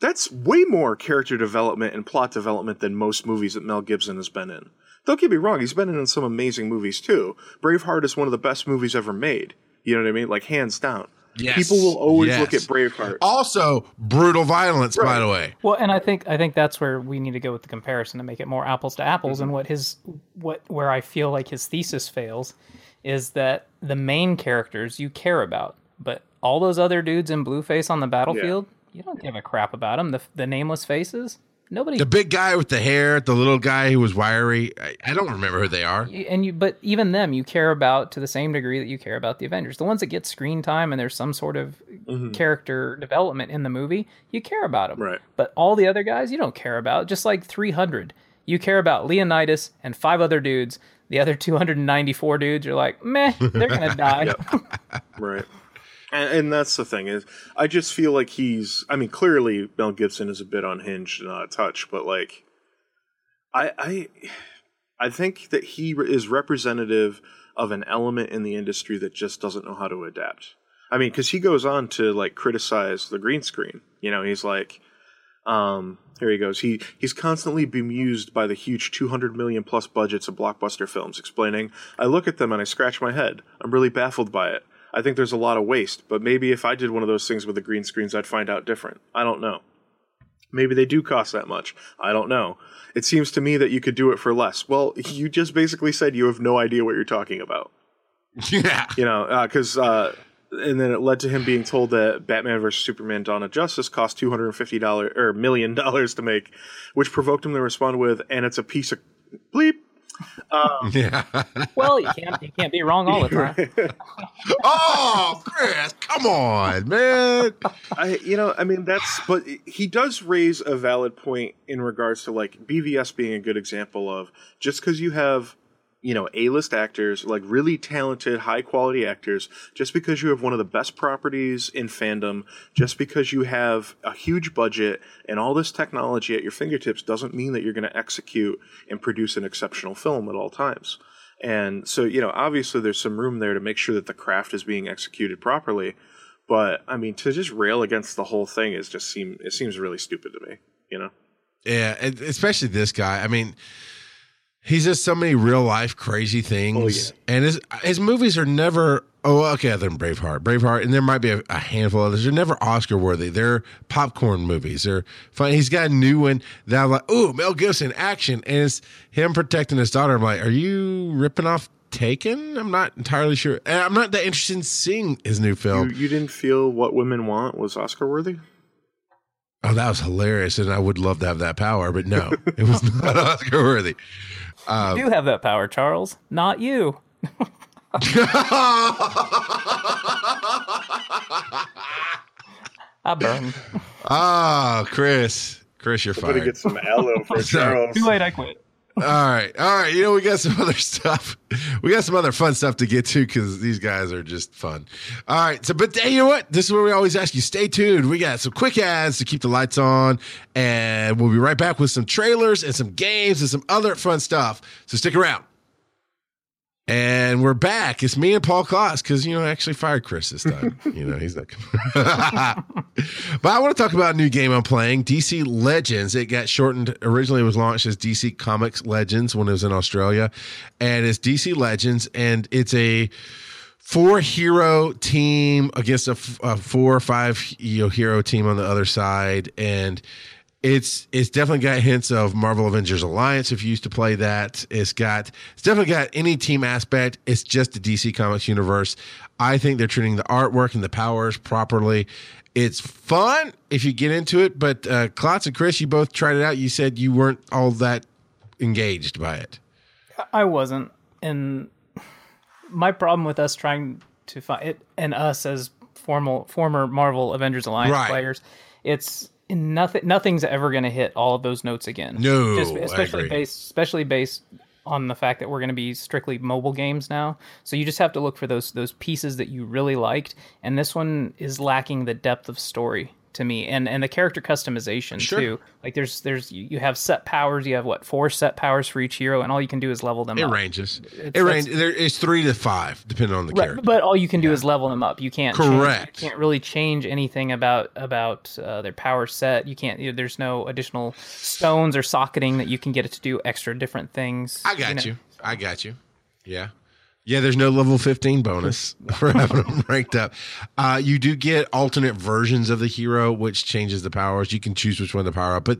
that's way more character development and plot development than most movies that Mel Gibson has been in. Don't get me wrong, he's been in some amazing movies too. Braveheart is one of the best movies ever made. You know what I mean? Like hands down. Yes. People will always yes. look at Braveheart. Also, brutal violence, right. by the way. Well, and I think I think that's where we need to go with the comparison to make it more apples to apples. Mm-hmm. And what his what where I feel like his thesis fails is that the main characters you care about, but all those other dudes in blue face on the battlefield, yeah you don't give a crap about them. The the nameless faces. Nobody. The big guy with the hair, the little guy who was wiry. I, I, don't remember who they are. And you, but even them, you care about to the same degree that you care about the Avengers. The ones that get screen time and there's some sort of mm-hmm. character development in the movie, you care about them. Right. But all the other guys, you don't care about. Just like 300, you care about Leonidas and five other dudes. The other 294 dudes, you're like, meh, they're gonna (laughs) die. right. And, and, that's the thing is, I just feel like he's. I mean, clearly Mel Gibson is a bit unhinged and out of touch, but like, I, I, I think that he is representative of an element in the industry that just doesn't know how to adapt. I mean, because he goes on to like criticize the green screen. You know, he's like, um, here he goes. He he's constantly bemused by the huge 200 million plus budgets of blockbuster films, explaining, "I look at them and I scratch my head. I'm really baffled by it. I think there's a lot of waste. But maybe if I did one of those things with the green screens, I'd find out different. I don't know. Maybe they do cost that much. I don't know. It seems to me that you could do it for less. Well, you just basically said you have no idea what you're talking about. (laughs) Yeah. You know, because. Uh, uh, and then it led to him being told that Batman vs Superman: Dawn of Justice cost two hundred and fifty dollars or million dollars to make, which provoked him to respond with, "And it's a piece of bleep." Um, (laughs) yeah. well, you can't you can't be wrong all the time. (laughs) oh, Chris, come on, man. I you know I mean that's but he does raise a valid point in regards to like BVS being a good example of just because you have you know, A-list actors, like really talented, high-quality actors, just because you have one of the best properties in fandom, just because you have a huge budget and all this technology at your fingertips doesn't mean that you're going to execute and produce an exceptional film at all times. And so, you know, obviously there's some room there to make sure that the craft is being executed properly. But I mean, to just rail against the whole thing is just seem it seems really stupid to me. You know? Yeah, especially this guy. I mean, he's just so many real life crazy oh, things, oh, yeah. and his his movies are never. Oh, okay, other than Braveheart, Braveheart, and there might be a, a handful of others. They're never Oscar worthy. They're popcorn movies. They're fun. He's got a new one that I'm like, oh, Mel Gibson action, and it's him protecting his daughter. I'm like, are you ripping off Taken? I'm not entirely sure. And I'm not that interested in seeing his new film. You, you didn't feel what women want was Oscar worthy? Oh, that was hilarious, and I would love to have that power, but no, it was not (laughs) Oscar worthy. Um, you do have that power, Charles. Not you. (laughs) I burned. Ah, Chris, Chris, you're fine. I'm fired. get some aloe for (laughs) Charles. Too late. I quit all right, all right. You know, we got some (laughs) other stuff. We got some other fun stuff to get to because these guys are just fun. All right. So, but you know what? This is where we always ask you. Stay tuned. We got some quick ads to keep the lights on, and we'll be right back with some trailers and some games and some other fun stuff. So stick around. And we're back. It's me and Paul Klotz because, you know, I actually fired Chris this time. (laughs) you know, he's not (laughs) but I want to talk about a new game I'm playing DC Legends. It got shortened. Originally, it was launched as DC Comics Legends when it was in Australia. And it's DC Legends, and it's a four hero team against a, a four or five you know, hero team on the other side. And it's it's definitely got hints of Marvel Avengers Alliance if you used to play that. It's got it's definitely got any team aspect. It's just the DC Comics universe. I think they're treating the artwork and the powers properly. It's fun if you get into it, but uh, Klotz and Chris, you both tried it out. You said you weren't all that engaged by it. I wasn't, and my problem with us trying to find it and us as formal former Marvel Avengers Alliance right. players, it's nothing nothing's ever going to hit all of those notes again. No, Just, especially based especially based on the fact that we're going to be strictly mobile games now. So you just have to look for those those pieces that you really liked, and this one is lacking the depth of story to me and and the character customization sure. too. Like there's there's you have set powers you have what four set powers for each hero and all you can do is level them it up. ranges. It's, it ranges there is three to five depending on the right, character. but all you can do yeah. is level them up. You can't correct change, you can't really change anything about about uh, their power set. You can't you know, there's no additional stones or socketing that you can get it to do extra different things i got you, know. you. i got you. Yeah yeah, there's no level 15 bonus (laughs) for having them ranked up. Uh, you do get alternate versions of the hero, which changes the powers. You can choose which one to power up. But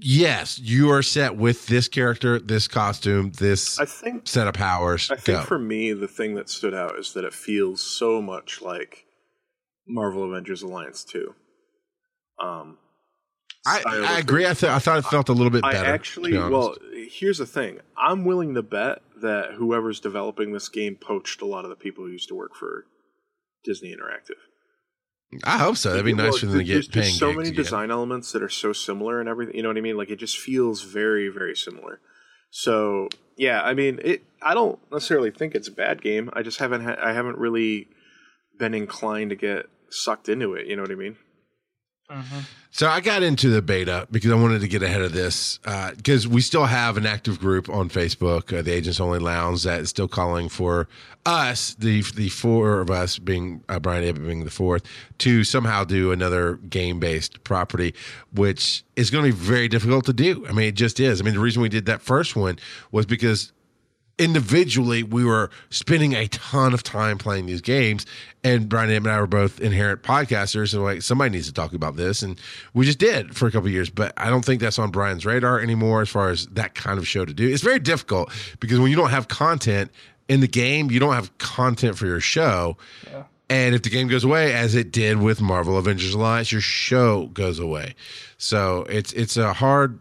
yes, you are set with this character, this costume, this I think, set of powers. I think Go. for me, the thing that stood out is that it feels so much like Marvel Avengers Alliance 2. Um, I, I agree. I, th- I thought it felt a little bit better. I actually, well, here's the thing. I'm willing to bet that whoever's developing this game poached a lot of the people who used to work for Disney Interactive. I hope so. That'd be nice for them to get There's so many again. design elements that are so similar and everything. You know what I mean? Like it just feels very, very similar. So yeah, I mean, it. I don't necessarily think it's a bad game. I just haven't. Ha- I haven't really been inclined to get sucked into it. You know what I mean? Mm-hmm. So I got into the beta because I wanted to get ahead of this because uh, we still have an active group on Facebook, uh, the Agents Only Lounge, that is still calling for us, the the four of us, being uh, Brian Abbott being the fourth, to somehow do another game based property, which is going to be very difficult to do. I mean, it just is. I mean, the reason we did that first one was because individually we were spending a ton of time playing these games and brian and i were both inherent podcasters and like somebody needs to talk about this and we just did for a couple years but i don't think that's on brian's radar anymore as far as that kind of show to do. It's very difficult because when you don't have content in the game you don't have content for your show. Yeah. and if the game goes away as it did with marvel avengers alliance your show goes away. So it's it's a hard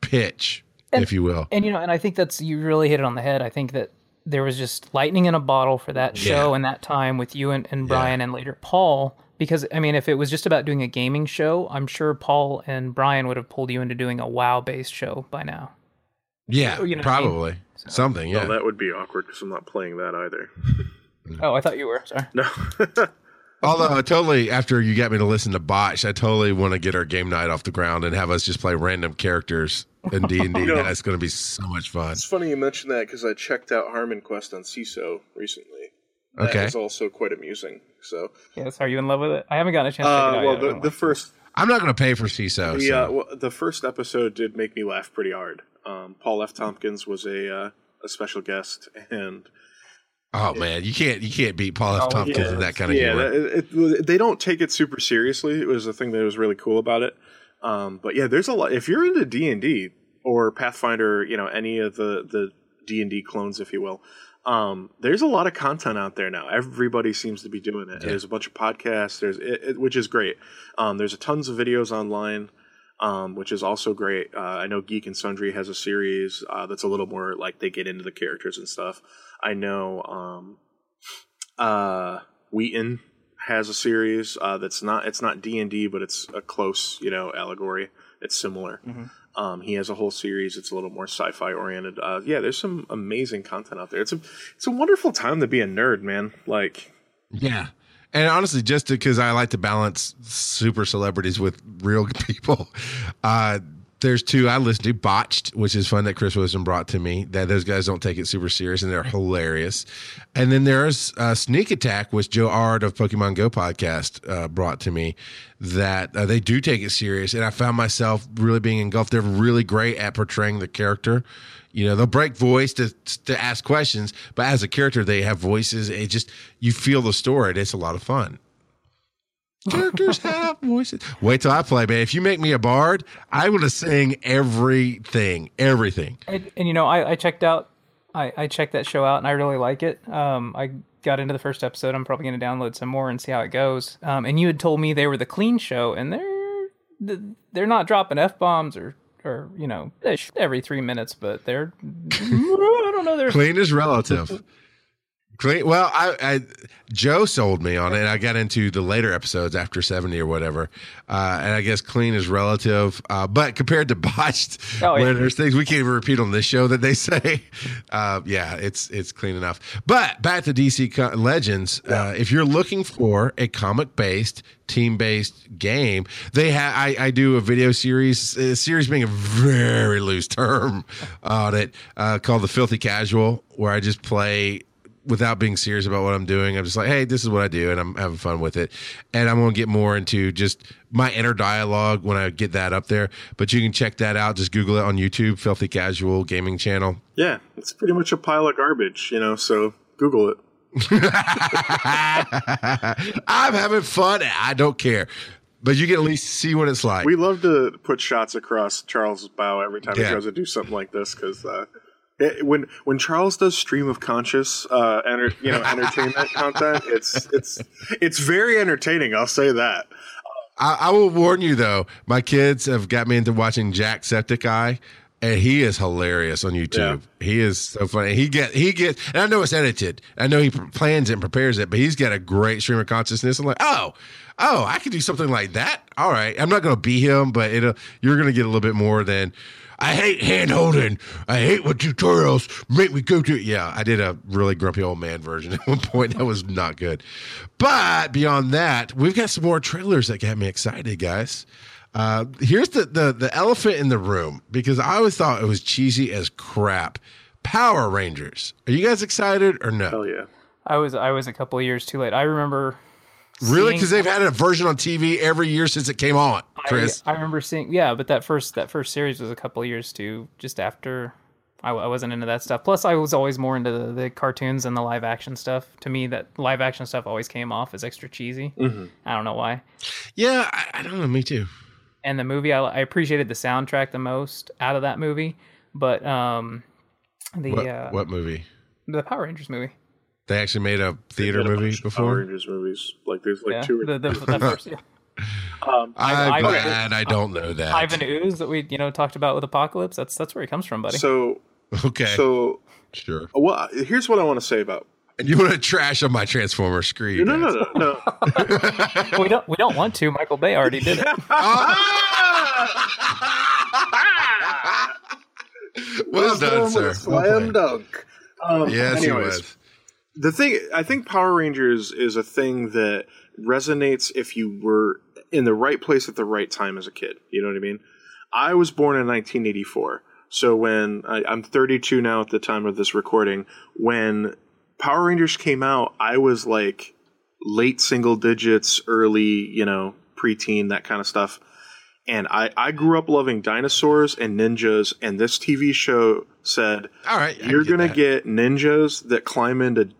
pitch and, if you will. And you know, and I think that's you really hit it on the head. I think that there was just lightning in a bottle for that show yeah. and that time with you and, and Brian yeah. and later Paul. Because I mean, if it was just about doing a gaming show, I'm sure Paul and Brian would have pulled you into doing a WoW based show by now. Yeah, you know probably I mean? so. something. Yeah, well, that would be awkward because I'm not playing that either. (laughs) oh, I thought you were. Sorry. No. (laughs) Although I totally, after you got me to listen to Botch, I totally want to get our game night off the ground and have us just play random characters in D and D. (laughs) know- That's going to be so much fun. It's funny you mentioned that because I checked out Harmon Quest on Seeso recently. That Okay. is also quite amusing. So, Yes, are you in love with it? I haven't gotten a chance to uh, well, the, the first I'm not going to pay for Seeso. the so. uh, well, the first episode did make me laugh pretty hard. Um, Paul F. Tompkins was a uh, a special guest, and oh man, you can't you can't beat Paul F. Oh, Tompkins yeah, with that kind of yeah, humor. it- it- they don't take it super seriously. It was the thing that was really cool about it. Um, but yeah, there's a lot. If you're into D and D or Pathfinder, you know any of the the D and D clones, if you will. Um, there's a lot of content out there now. Everybody seems to be doing it. There's a bunch of podcasts. There's it, it, which is great. Um, there's a tons of videos online, um, which is also great. Uh, I know Geek and Sundry has a series uh, that's a little more like they get into the characters and stuff. I know um, uh, Wheaton has a series uh, that's not it's not D and D, but it's a close you know allegory. It's similar. Um, he has a whole series. It's a little more sci-fi oriented. Uh, yeah, there's some amazing content out there. It's a it's a wonderful time to be a nerd, man. Like Yeah. And honestly, just because I like to balance super celebrities with real (laughs) people, uh, there's two I listen to. Botched, which is fun that Chris Wilson brought to me. That those guys don't take it super serious and they're hilarious. And then there's uh, Sneak Attack, which Joe Ard of Pokemon Go podcast uh, brought to me. That uh, they do take it serious, and I found myself really being engulfed. They're really great at portraying the character. You know, they'll break voice to to ask questions, but as a character, they have voices. It just you feel the story. It's a lot of fun. Characters have voices. Wait till I play, man. If you make me a bard, I want to sing everything, everything. And, and you know, I, I checked out, I, I checked that show out, and I really like it. Um, I got into the first episode. I'm probably going to download some more and see how it goes. Um, and you had told me they were the clean show, and they're they're not dropping f bombs or or you know every three minutes, but they're (laughs) I don't know. They're Clean is relative. Clean. Well, I, I Joe sold me on it. I got into the later episodes after seventy or whatever, uh, and I guess clean is relative. Uh, but compared to (laughs) botched, Oh, yeah. when there's things we can't even repeat on this show that they (laughs) say, uh, yeah, it's it's clean enough. But back to DC Co- Legends. Uh, if you're looking for a comic based team based game, they have. I, I do a video series. Uh, series being a very loose term (laughs) on it, uh, called the Filthy Casual, where I just play without being serious about what I'm doing. I'm just like, hey, this is what I do, and I'm having fun with it. And I'm going to get more into just my inner dialogue when I get that up there. But you can check that out. Just Google it on YouTube, Filthy Casual Gaming Channel. yeah, it's pretty much a pile of garbage, you know. So Google it. (laughs) I'm having fun. I don't care. But you can at least see what it's like. We love to put shots across Charles' bow every time Yeah. he tries to do something like this because uh, it- when when Charles does stream of conscious, uh, enter, you know, entertainment (laughs) content, it's it's it's very entertaining. I'll say that. I, I will warn you though, my kids have got me into watching Jacksepticeye, and he is hilarious on YouTube. He is so funny. He get he gets, and I know it's edited. I know he plans it and prepares it, but he's got a great stream of consciousness. I'm like, oh, oh, I could do something like that. All right, I'm not going to be him, but it'll you're going to get a little bit more than. I hate hand holding. I hate when tutorials make me go to. Yeah, I did a really grumpy old man version (laughs) at one point. That was not good. But beyond that, we've got some more trailers that got me excited, guys. Uh, here's the, the the elephant in the room because I always thought it was cheesy as crap. Power Rangers. Are you guys excited or no? Hell yeah. I was I was a couple of years too late. I remember Really? Because they've had a version on TV every year since it came on, Chris. I, I remember seeing yeah, but that first that first series was a couple of years too. Just after I, I wasn't into that stuff. Plus, I was always more into the, the cartoons and the live action stuff. To me, that live action stuff always came off as extra cheesy. I don't know why. yeah, I, I don't know. Me too. And the movie, I, I appreciated the soundtrack the most out of that movie, but um, the What, uh, what movie? the Power Rangers movie. They actually made a theater Did a movie bunch of Power before. Rangers movies. Like there's like Yeah, two. the, the, the first, yeah. (laughs) um, I'm Ivan- glad I don't know that. Ivan Ooze that we you know talked about with Apocalypse. That's that's where he comes from, buddy. so (laughs) okay, so sure. well, here's what I want to say about. And you want to trash on my Transformer screen? No, no, guys. no, no. (laughs) we don't we don't want to. Michael Bay already did it. Well done, sir. with Well Slam dunk. Um, Yes, he anyways, was. The thing I think Power Rangers is a thing that resonates if you were in the right place at the right time as a kid. You know what I mean? I was born in 1984. So when I, I'm 32 now at the time of this recording, when Power Rangers came out, I was like late single digits, early, you know, preteen, that kind of stuff. And I, I grew up loving dinosaurs and ninjas, and this TV show said, All right, I you're going to that. get ninjas that climb into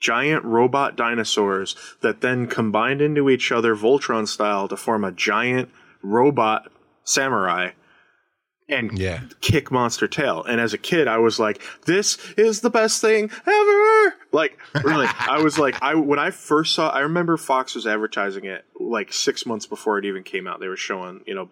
giant robot dinosaurs that then combined into each other Voltron style to form a giant robot samurai and Yeah. kick monster tail. And as a kid, I was like, "This is the best thing ever!" Like, really, (laughs) I was like, I when I first saw, I remember Fox was advertising it like six months before it even came out. They were showing, you know,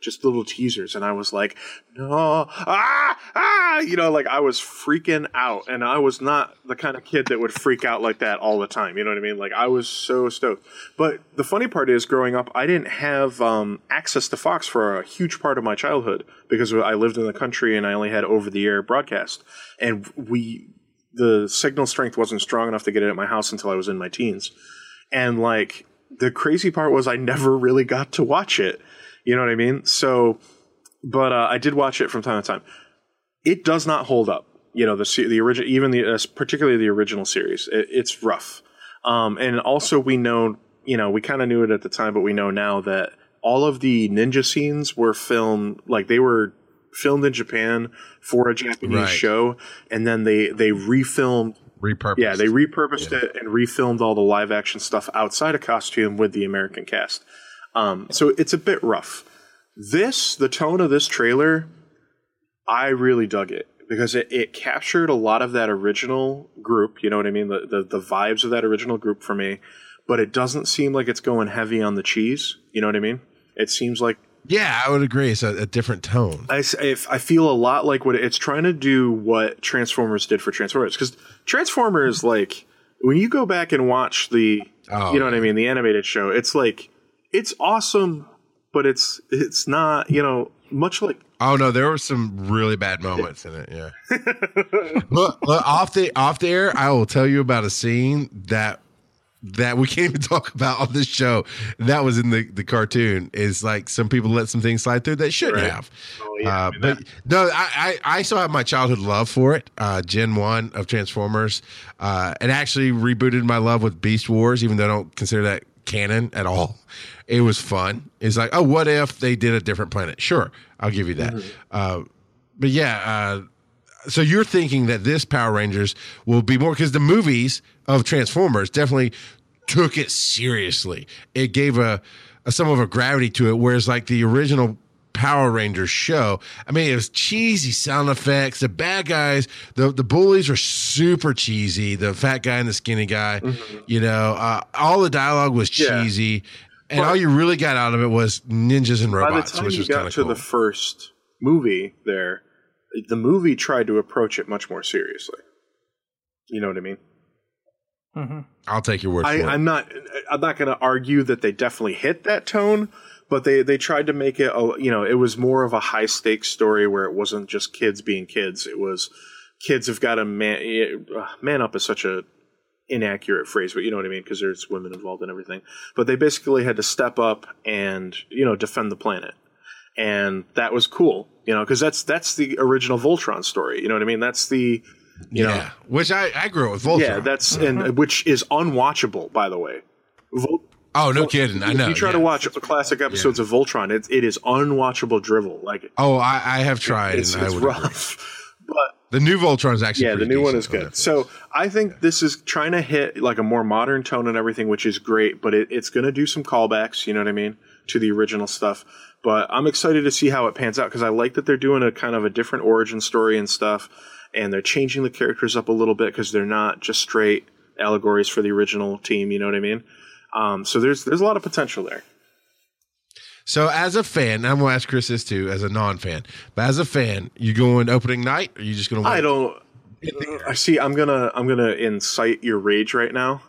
just little teasers, and I was like, "No, ah, ah!" You know, like I was freaking out, and I was not the kind of kid that would freak out like that all the time. You know what I mean? Like I was so stoked. But the funny part is, growing up, I didn't have um, access to Fox for a huge part of my childhood because I lived in the country and I only had over the air broadcast. And we, the signal strength wasn't strong enough to get it at my house until I was in my teens. And like the crazy part was I never really got to watch it. You know what I mean? So, but uh, I did watch it from time to time. It does not hold up. You know the the original, even the uh, particularly the original series. It, it's rough. Um, and also we know, you know, we kind of knew it at the time, but we know now that all of the ninja scenes were filmed like they were filmed in Japan for a Japanese Right. show, and then they they refilmed repurposed. yeah, they repurposed it and refilmed all the live action stuff outside of costume with the American cast. Um, so it's a bit rough. This, the tone of this trailer, I really dug it because it, it captured a lot of that original group. You know what I mean? The, the the vibes of that original group for me, but it doesn't seem like it's going heavy on the cheese. You know what I mean? It seems like yeah, I would agree. It's a, a different tone. I, if I feel a lot like what it's trying to do what Transformers did for Transformers because Transformers like when you go back and watch the Oh, you know what I mean the animated show it's like it's awesome but it's it's not you know much like Oh no, there were some really bad moments in it. Yeah. (laughs) look, look, off the off the air, I will tell you about a scene that that we can't even talk about on this show. That was in the the cartoon. Is like some people let some things slide through that shouldn't Right. have. Oh, yeah, I uh, mean, but that- no, I, I I still have my childhood love for it. Uh, Gen one of Transformers, uh, and actually rebooted my love with Beast Wars, even though I don't consider that canon at all. It was fun. It's like, oh, what if they did a different planet? Sure, I'll give you that. Uh, but yeah, uh, so you're thinking that this Power Rangers will be more because the movies of Transformers definitely took it seriously. It gave a, a some of a gravity to it, whereas like the original Power Rangers show, I mean, it was cheesy sound effects. The bad guys, the the bullies were super cheesy. The fat guy and the skinny guy, you know, uh, all the dialogue was Yeah. cheesy. And But- all you really got out of it was ninjas and by the robots, time which you was kind got to cool. the first movie there the movie tried to approach it much more seriously you know what I mean hmm I'll take your word for I, it. I'm not. I'm not going to argue that they definitely hit that tone, but they they tried to make it. A, you know, it was more of a high stakes story where it wasn't just kids being kids. It was kids have got to man. uh, Man up is such a inaccurate phrase, but you know what I mean because there's women involved in everything. But they basically had to step up and you know defend the planet, and that was cool. You know, because that's that's the original Voltron story. You know what I mean? That's the you yeah, know which I, I grew up with Voltron. yeah, that's uh-huh. and uh, which is unwatchable, by the way. Vol- oh, no kidding. I know. if you try yeah. to watch classic episodes of Voltron, it, it is unwatchable drivel. Like Oh, I, I have tried, it's, and I it's rough. (laughs) But The new Voltron is actually yeah, the new one is good. So I think this is trying to hit like a more modern tone and everything, which is great. But it, it's going to do some callbacks. You know what I mean to the original stuff. But I'm excited to see how it pans out because I like that they're doing a kind of a different origin story and stuff, and they're changing the characters up a little bit because they're not just straight allegories for the original team. You know what I mean? Um, so there's there's a lot of potential there. So as a fan, I'm gonna ask Chris this too, as a non-fan, but as a fan, you going opening night, or you just gonna? Wait? I don't. I see. I'm gonna. I'm gonna incite your rage right now.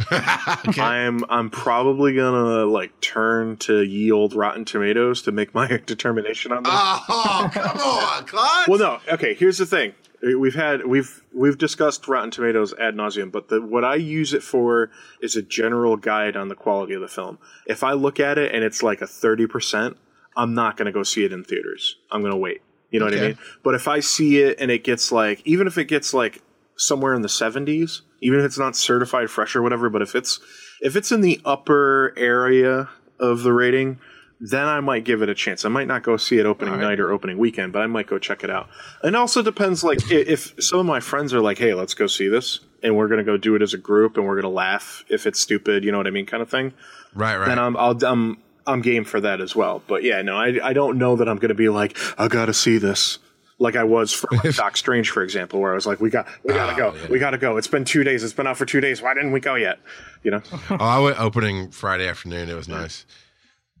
(laughs) okay. I'm. I'm probably gonna like turn to ye old Rotten Tomatoes to make my (laughs) determination on this. Oh, come on, (laughs) Klotz. well, no. Okay. Here's the thing. We've had we've we've discussed Rotten Tomatoes ad nauseum, but the, what I use it for is a general guide on the quality of the film. If I look at it and it's like a thirty percent, I'm not to go see it in theaters. I'm to wait. You know what I mean? But if I see it and it gets like, even if it gets like somewhere in the 70s, even if it's not certified fresh or whatever, but if it's if it's in the upper area of the rating, then I might give it a chance. I might not go see it opening night or opening weekend, but I might go check it out. And it also depends, like if some of my friends are like, "Hey, let's go see this," and we're gonna go do it as a group, and we're gonna laugh if it's stupid, you know what I mean, kind of thing. Right, right. Then I'm I'll, I'm I'm game for that as well. But yeah, no, I I don't know that I'm gonna be like, I gotta see this. Like I was for like, (laughs) Doc Strange, for example, where I was like, "We got, we gotta go, we gotta go." It's been two days. It's been out for two days. Why didn't we go yet? You know? (laughs) oh, I went opening Friday afternoon. It was nice.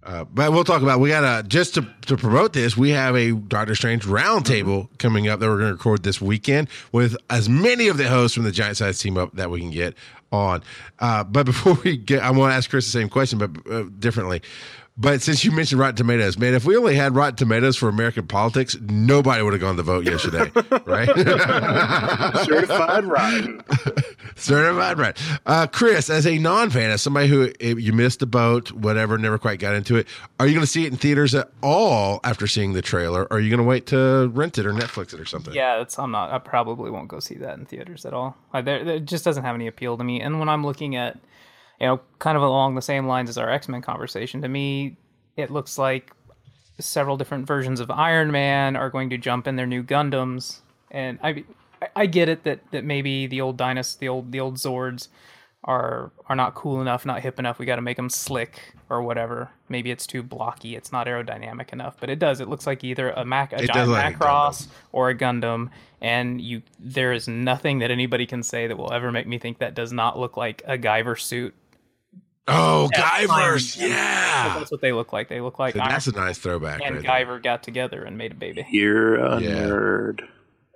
Uh, but we'll talk about. We got a just to to promote this. We have a Doctor Strange roundtable coming up that we're going to record this weekend with as many of the hosts from the Giant Size team up that we can get on. Uh, but (laughs) before we get, I want to ask Chris the same question, but uh, differently. But since you mentioned Rotten Tomatoes, man, if we only had Rotten Tomatoes for American politics, nobody would have gone to vote yesterday, (laughs) right? (laughs) Certified rotten. Certified right. Uh, Chris, as a non-fan, as somebody who you missed the boat, whatever, never quite got into it, are you going to see it in theaters at all after seeing the trailer? Or are you going to wait to rent it or Netflix it or something? Yeah, it's I'm not. I probably won't go see that in theaters at all. I, there, there- it just doesn't have any appeal to me. And when I'm looking at, you know, kind of along the same lines as our X Men conversation, to me, it looks like several different versions of Iron Man are going to jump in their new Gundams. And I, I- get it that that maybe the old Dynast, the old the old Zords, are are not cool enough, not hip enough. We got to make them slick or whatever. Maybe it's too blocky. It's not aerodynamic enough. But it does. It looks like either a Mac, a It giant like Macross or a Gundam, and you there is nothing that anybody can say that will ever make me think that does not look like a Guyver suit. Oh, Yeah, Guyvers. Iron Man. Yeah. That's what they look like. They look like Iron That's a nice throwback. and right there. Guyver got together and made a baby. You're a Yeah. nerd.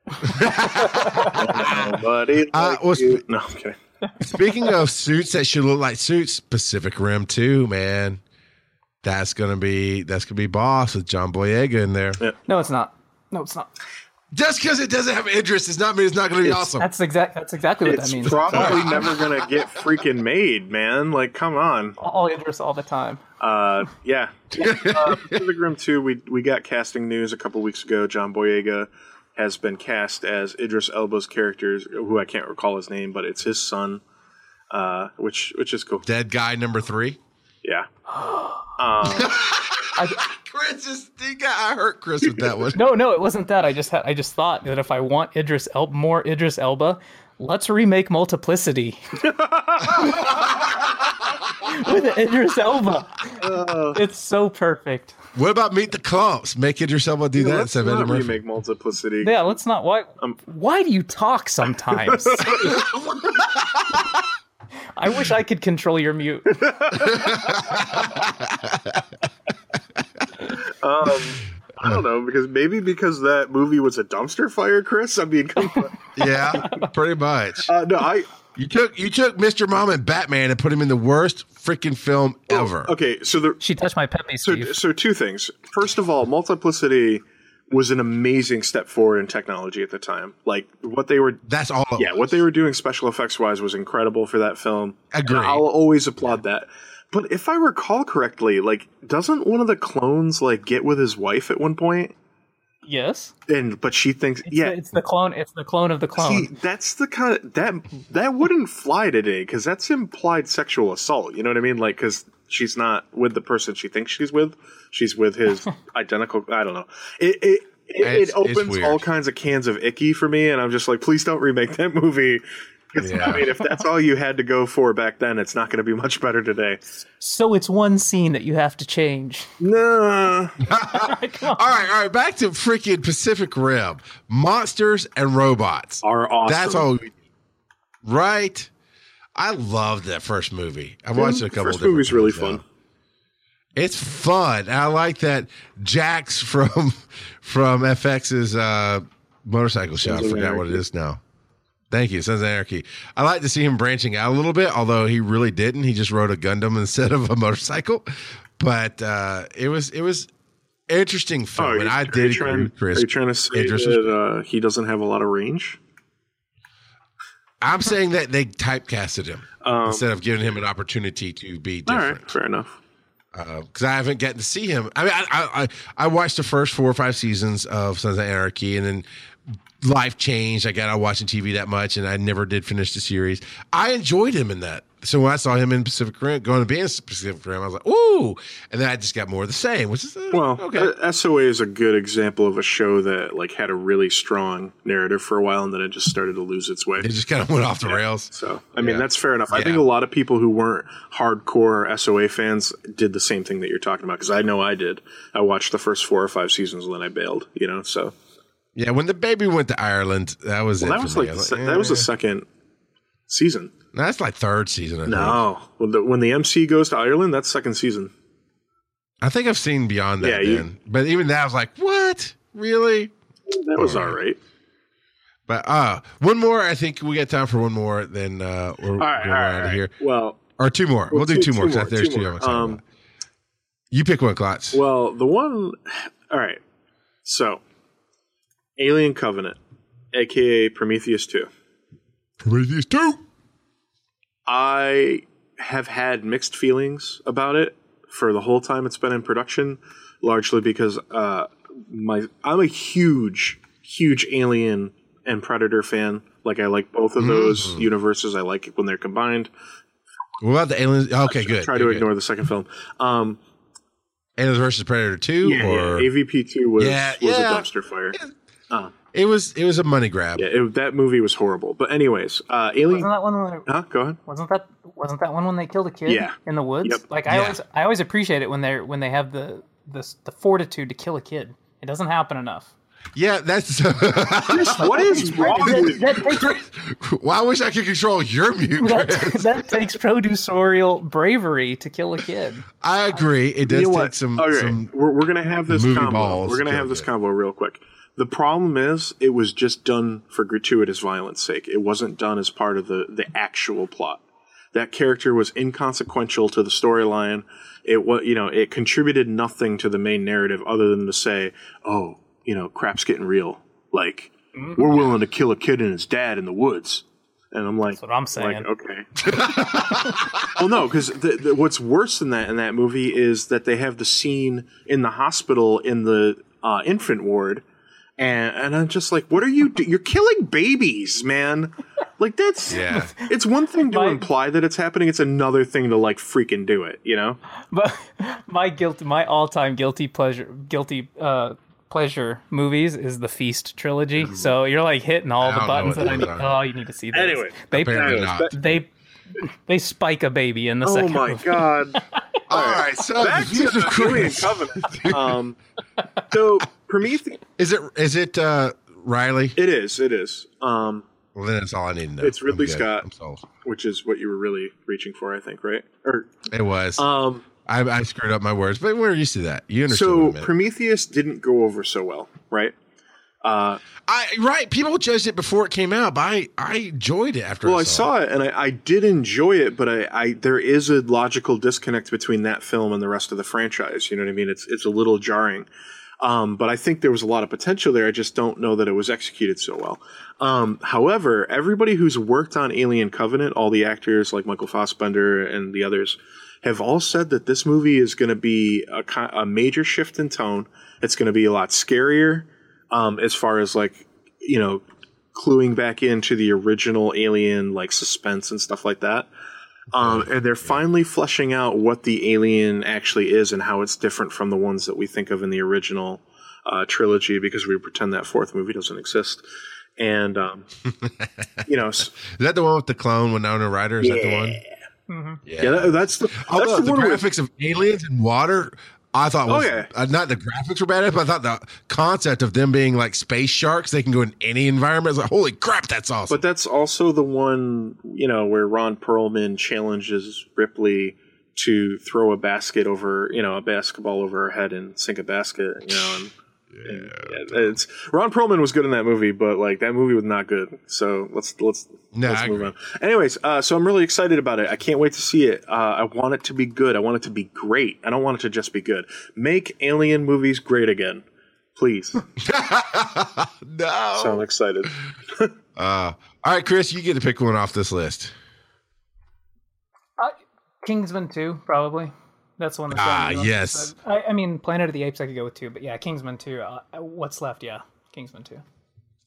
(laughs) Nobody Uh, like well, you. sp- No, I'm kidding. Speaking of suits that should look like suits, Pacific Rim 2, man. That's gonna be that's gonna be boss with John Boyega in there. No, it's not. No, it's not. Just because it doesn't have interest does not mean it's not gonna be awesome. That's exact. That's exactly what It's that means. It's probably (laughs) never gonna get freaking made, man. Like, come on. all Idris all the time. Uh, yeah. (laughs) uh, Pacific Rim 2, we, we got casting news a couple weeks ago. John Boyega has been cast as Idris Elba's character, who I can't recall his name, but it's his son, uh, which which is cool. Dead guy number three. Yeah. (gasps) (laughs) Chris is he got, I hurt Chris with that one. (laughs) No, no, it wasn't that. I just had. I just thought that if I want Idris El- more Idris Elba, let's remake Multiplicity (laughs) with Idris Elba. it's so perfect. What about Meet the Klumps? Make it yourself do that Let's instead of Eddie not Murphy. remake Multiplicity. Yeah, let's not. Why? Um, why do you talk sometimes? (laughs) I wish I could control your mute. Um, I don't know because maybe because that movie was a dumpster fire, Chris. I mean, come. (laughs) Yeah, pretty much. Uh, no, I You took you took Mr. Mom and Batman and put him in the worst freaking film ever. okay. So the She touched my peppy, so Steve. so two things. First of all, Multiplicity was an amazing step forward in technology at the time. Like what they were That's all. Yeah, what they were doing special effects wise was incredible for that film. Agree. I'll always applaud that. But if I recall correctly, like doesn't one of the clones like get with his wife at one point? yes. And but she thinks It's yeah. the, it's the clone. It's the clone of the clone. See, that's the kind of that that wouldn't fly today because that's implied sexual assault. You know what I mean? Like because she's not with the person she thinks she's with; she's with his (laughs) identical. I don't know. It it it, it opens all kinds of cans of icky for me, and I'm just like, please don't remake that movie. 'Cause, Yeah. I mean, if that's all you had to go for back then, it's not going to be much better today. so it's one scene that you have to change. Nah. (laughs) Come on. All right, all right. Back to freaking Pacific Rim. Monsters and robots. Are awesome. That's all. we- Right. I loved that first movie. I've watched it a couple. First different movie's really times now. fun. It's fun. I like that Jax (laughs) from from FX's uh, motorcycle show. I forgot what it is now. Thank you, Sons of Anarchy. I like to see him branching out a little bit, although he really didn't. He just rode a Gundam instead of a motorcycle. But uh, it was it was interesting film, and are I you did agree trying, with Chris. Are you trying to say that uh, he doesn't have a lot of range? I'm saying that they typecasted him Um, instead of giving him an opportunity to be different. right, fair enough. because I haven't gotten to see him. I mean, I, I I watched the first four or five seasons of Sons of Anarchy, and then life changed. I got out watching TV that much, and I never did finish the series. I enjoyed him in that. So when I saw him in Pacific Rim, going to be in Pacific Rim, I was like, "Ooh!" And then I just got more of the same, which is uh, Well, okay. uh, SOA is a good example of a show that like had a really strong narrative for a while, and then it just started to lose its way. it just kind of went off the rails. So, I mean, Yeah. that's fair enough. I think a lot of people who weren't hardcore SOA fans did the same thing that you're talking about because I know I did. I watched the first four or five seasons and then I bailed. You know, so Yeah, when the baby went to Ireland, that was well, it. that was like was that was the eh. second season. that's like third season. I think. No, when the, when the MC goes to Ireland, that's second season. I think I've seen beyond that. Yeah, you- but even that, I was like, "What? Really?" That was All all right. But uh one more. I think we got time for one more. Then uh, we're All right, going all right, out of here, Well, or two more. We'll, Well, do two- two, more two because more, there's two two. more. I'm gonna talk Um. You pick one, Klotz. Well, the one. All right. So, Alien Covenant, aka Prometheus 2. Prometheus two. I have had mixed feelings about it for the whole time it's been in production, largely because uh, my I'm a huge, huge Alien and Predator fan. Like I like both of those universes. I like it when they're combined. What about the aliens? Okay, good. Try to good. ignore the second film. Um, Aliens versus Predator two, yeah, or yeah, AVP two was Yeah, was a dumpster fire. It was it was a money grab. Yeah, it, that movie was horrible. But anyways, uh, Alien. Wasn't that one? When they, Huh? Go ahead. wasn't that wasn't that one when they killed a kid Yeah. in the woods? Yep. Like I Yeah. always I always appreciate it when they're when they have the the the fortitude to kill a kid. It doesn't happen enough. Yeah, that's. (laughs) What is wrong with That, that takes, (laughs) well, I wish I could control your mute. that, that takes producerial bravery to kill a kid. I agree. It does you know take what? some. Okay, some we're, we're gonna have this movie combo. balls We're gonna have this it. combo real quick. The problem is, it was just done for gratuitous violence sake. It wasn't done as part of the the actual plot. That character was inconsequential to the storyline. It was, you know, it contributed nothing to the main narrative other than to say, "Oh, you know, crap's getting real." Like, Mm-hmm. we're willing to kill a kid and his dad in the woods. And I'm like, That's what I'm saying. Like, okay. (laughs) well, no, because what's worse than that in that movie is that they have the scene in the hospital in the uh, infant ward, and and I'm just like, what are you? Do- You're killing babies, man. Like that's Yeah. (laughs) It's one thing to My- imply that it's happening. It's another thing to like freaking do it. You know? But my guilt, my all-time guilty pleasure, guilty uh, pleasure movies is the Feast trilogy. So you're like hitting all I the buttons what that I need. are. Oh, you need to see those. Anyway, they Apparently not. they they spike a baby in the Oh second. my movie. god. (laughs) All right, so Back to the Alien Covenant. Um, so Prometheus. is it is it uh, Riley? It is. It is. Um, Well, then that's all I need to know. It's Ridley. Scott. Which is what you were really reaching for, I think, right? Or It was. um, I, I screwed up my words, but we're used to that. You understand so what I meant. Prometheus didn't go over so well, right? Uh, I right. People judged it before it came out, but I I enjoyed it after. well, I I saw, saw it and I, I did enjoy it, but I, I there is a logical disconnect between that film and the rest of the franchise. You know what I mean? It's it's a little jarring. Um, but I think there was a lot of potential there. I just don't know that it was executed so well. Um, however, everybody who's worked on Alien Covenant, all the actors like Michael Fassbender and the others, have all said that this movie is going to be a, a major shift in tone. It's going to be a lot scarier um, as far as like you know cluing back into the original Alien like suspense and stuff like that. Um, and they're finally fleshing out what the alien actually is and how it's different from the ones that we think of in the original uh, trilogy because we pretend that fourth movie doesn't exist. And um, (laughs) you know, Is that the one with the clone Winona Ryder? Is that the one? yeah, that, that's the Although that's the, the, one with- graphics of aliens and water, I thought was Oh, yeah. uh, not the graphics were bad, but I thought the concept of them being like space sharks, they can go in any environment. It's like, holy crap, that's awesome. But that's also the one, you know, where Ron Perlman challenges Ripley to throw a basket over, you know, a basketball over her head and sink a basket, you know. And, and yeah, it's Ron Perlman was good in that movie, but like that movie was not good. So let's let's No, let's I move agree. on. Anyways, uh, so I'm really excited about it. I can't wait to see it. Uh, I want it to be good. I want it to be great. I don't want it to just be good. Make alien movies great again, please. (laughs) no. so I'm excited. (laughs) Uh, all right, Chris, you get to pick one off this list. Uh, Kingsman 2, probably. That's the one. That's Ah, yes. I, I mean, Planet of the Apes. I could go with two, but yeah, Kingsman two. Uh, what's left? Yeah, Kingsman two.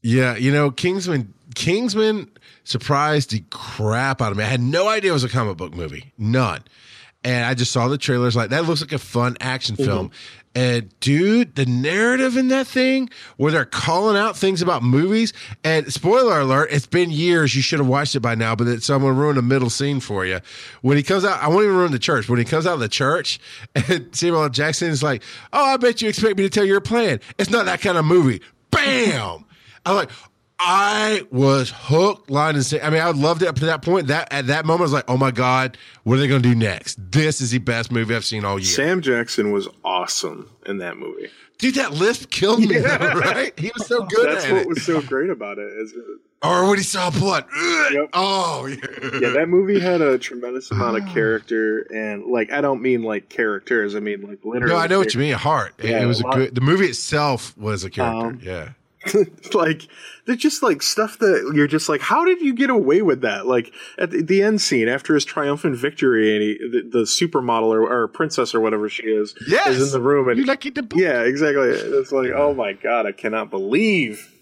Yeah, you know, Kingsman Kingsman surprised the crap out of me. I had no idea it was a comic book movie. None. And I just saw the trailers like that looks like a fun action mm-hmm. film. And dude, the narrative in that thing where they're calling out things about movies and spoiler alert, it's been years. You should have watched it by now, but it's, I'm going to ruin the middle scene for you. When he comes out, I won't even ruin the church. When he comes out of the church (laughs) and Samuel L. Jackson is like, Oh, I bet you expect me to tell your plan. It's not that kind of movie. Bam. I'm like, I was hooked, line and sinker. I mean, I loved it up to that point. That at that moment, I was like, "Oh my god, what are they going to do next? This is the best movie I've seen all year." Sam Jackson was awesome in that movie. Dude, that lift killed me, though, right? He was so (laughs) good That's at what it. was so great about it. Is or when he saw blood. Yep. Oh, yeah. yeah, that movie had a tremendous (sighs) amount of character, and like I don't mean like characters. I mean like literally. No, I know what you mean. Heart. It- Yeah, it was a a good. The movie itself was a character. Um, yeah. (laughs) like they're just like stuff that you're just like, how did you get away with that? Like at the, the end scene after his triumphant victory, and he, the, the supermodel or, or princess or whatever she is Yes. is in the room, and You like it to yeah, exactly. It's like, oh my god, I cannot believe.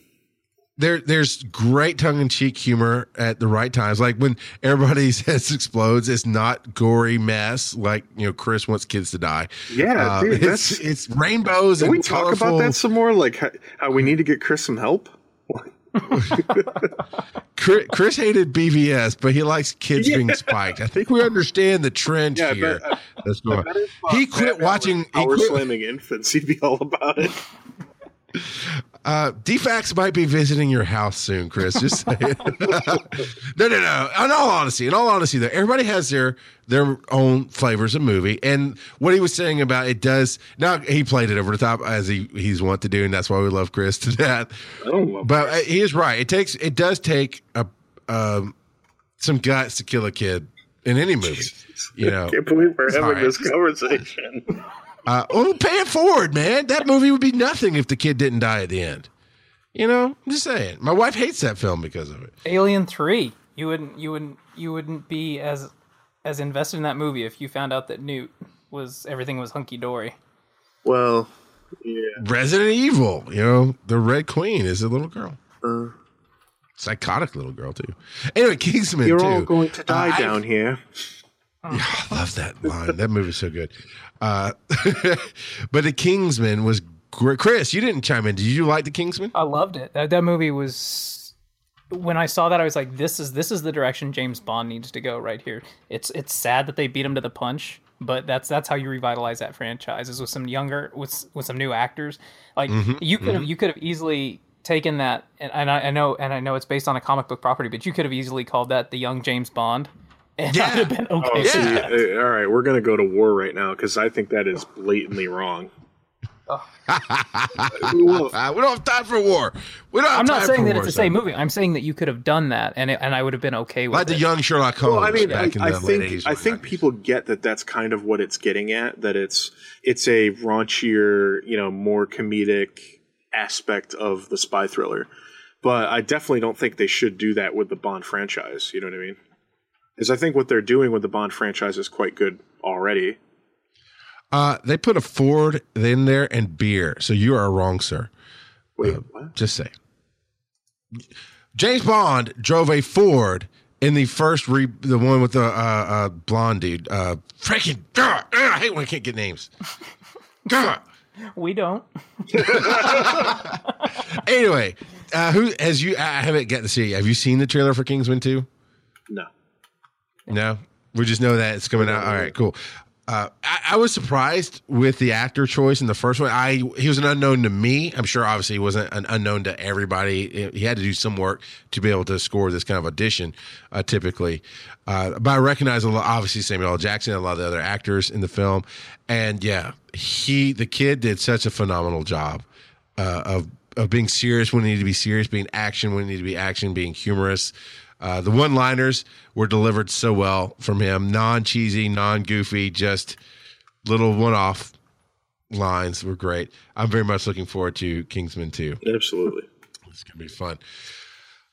There there's great tongue in cheek humor at the right times. Like when everybody's (laughs) head explodes, it's not gory mess like you know Chris wants kids to die. Yeah, Uh, dude, it's it's rainbows Can and we talk colorful. about that some more? Like how, how we need to get Chris some help. (laughs) Chris, Chris hated BVS, but he likes kids being spiked. I think we understand the trend Yeah, here. bet- That's going. uh, He quit watching. He Power quit, slamming infants. He'd be all about it. (laughs) uh, DFAX might be visiting your house soon, Chris. Just saying. (laughs) (laughs) no, no, no. In all honesty, in all honesty, though, everybody has their their own flavors of movie, and what he was saying about it does. Now he played it over the top as he he's want to do, and that's why we love Chris (laughs) to death. I don't love But uh, he is right. It takes it does take a um, some guts to kill a kid in any movie. You know, I can't believe we're having this conversation. Uh, well, pay it forward, man. That movie would be nothing if the kid didn't die at the end. You know, I'm just saying. My wife hates that film because of it. Alien Three. You wouldn't. You wouldn't. You wouldn't be as as invested in that movie if you found out that Newt was everything was hunky dory. well, yeah. Resident Evil, you know, the Red Queen is a little girl. Uh. Psychotic little girl too. Anyway, Kingsman You're too. all going to die Uh, I- down here. Yeah, I love that (laughs) line. That movie's so good. Uh, (laughs) but the Kingsman was great. Chris, you didn't chime in. Did you like the Kingsman? I loved it. That that movie was. When I saw that, I was like, "This is this is the direction James Bond needs to go right here." It's it's sad that they beat him to the punch, but that's that's how you revitalize that franchise is with some younger with with some new actors. Like you could have you could have easily taken that, and, and I, I know and I know it's based on a comic book property, but you could have easily called that the young James Bond, and (laughs) Yeah. I'd have been okay. Oh, with see, uh, all right, we're going to go to war right now because I think that is blatantly wrong. (laughs) Well, Uh, we don't have time for war. We don't have I'm not time saying for that war, it's the same son. movie. I'm saying that you could have done that, and it, and I would have been okay with Like the it. young Sherlock Holmes well, I mean, I, back in the I late think 80s. I think people get that that's kind of what it's getting at. That it's it's a raunchier, you know, more comedic aspect of the spy thriller. But I definitely don't think they should do that with the Bond franchise. You know what I mean? Because I think what they're doing with the Bond franchise is quite good already. Uh, they put a Ford in there and beer. So you are wrong, sir. Wait, Uh, what? Just say. James Bond drove a Ford in the first re the one with the uh, uh, blonde dude. Uh, freaking God, ugh, I hate when I can't get names. (laughs) God. we don't. (laughs) Anyway, uh, who has you? I haven't gotten to see. Have you seen the trailer for Kingsman two? No. No, we just know that it's coming out. All right, cool. Uh, I, I was surprised with the actor choice in the first one. I he was an unknown to me. I'm sure, obviously, he wasn't an unknown to everybody. He had to do some work to be able to score this kind of audition, uh, typically. Uh, but I recognize a lot, obviously Samuel L. Jackson, and a lot of the other actors in the film, and yeah, he the kid did such a phenomenal job uh, of of being serious when it needed to be serious, being action when it needed to be action, being humorous. Uh, the one liners were delivered so well from him, non cheesy, non goofy, just little one off lines were great. I'm very much looking forward to Kingsman 2. Absolutely. It's going to be fun.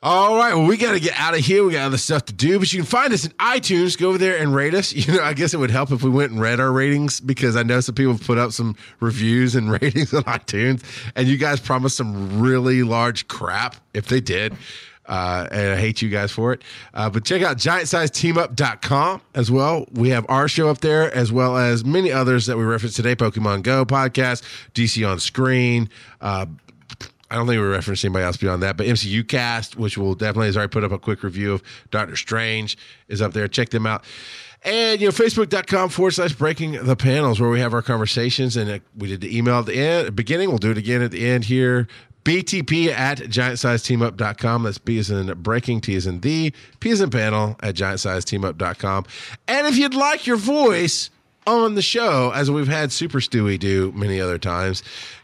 All right. Well, we got to get out of here. We got other stuff to do, but you can find us in iTunes. Go over there and rate us. (laughs) You know, I guess it would help if we went and read our ratings because I know some people have put up some reviews and (laughs) ratings on iTunes, and you guys promised some really large crap if they did. Uh, and I hate you guys for it. Uh, but check out giantsizeteamup.com as well. We have our show up there as well as many others that we referenced today Pokemon Go podcast, DC on Screen, uh, I don't think we referenced anybody else beyond that, but MCU Cast, which will definitely has already put up a quick review of Doctor Strange, is up there. Check them out. And, you know, facebook.com forward slash breaking the panels where we have our conversations. And uh, we did the email at the end, beginning. We'll do it again at the end here. BTP at giantsizeteamup.com. That's B is in breaking, T is in the, P is in panel at giantsizeteamup.com. And if you'd like your voice on the show, as we've had Super Stewie do many other times,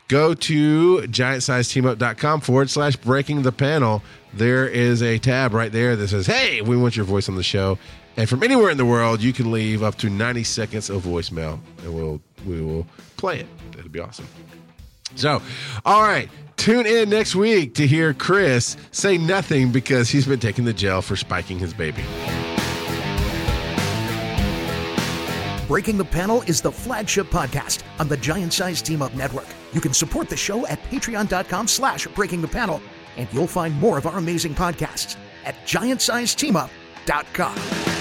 go to giantsizeteamup.com forward slash breaking the panel. There is a tab right there that says, Hey, we want your voice on the show. And from anywhere in the world, you can leave up to 90 seconds of voicemail and we'll we will play it. That'd be awesome. So, all right. Tune in next week to hear Chris say nothing because he's been taken to jail for spiking his baby. Breaking the Panel is the flagship podcast on the Giant Size Team Up Network. You can support the show at patreon.com slash breaking the panel, and you'll find more of our amazing podcasts at giantsizeteamup.com.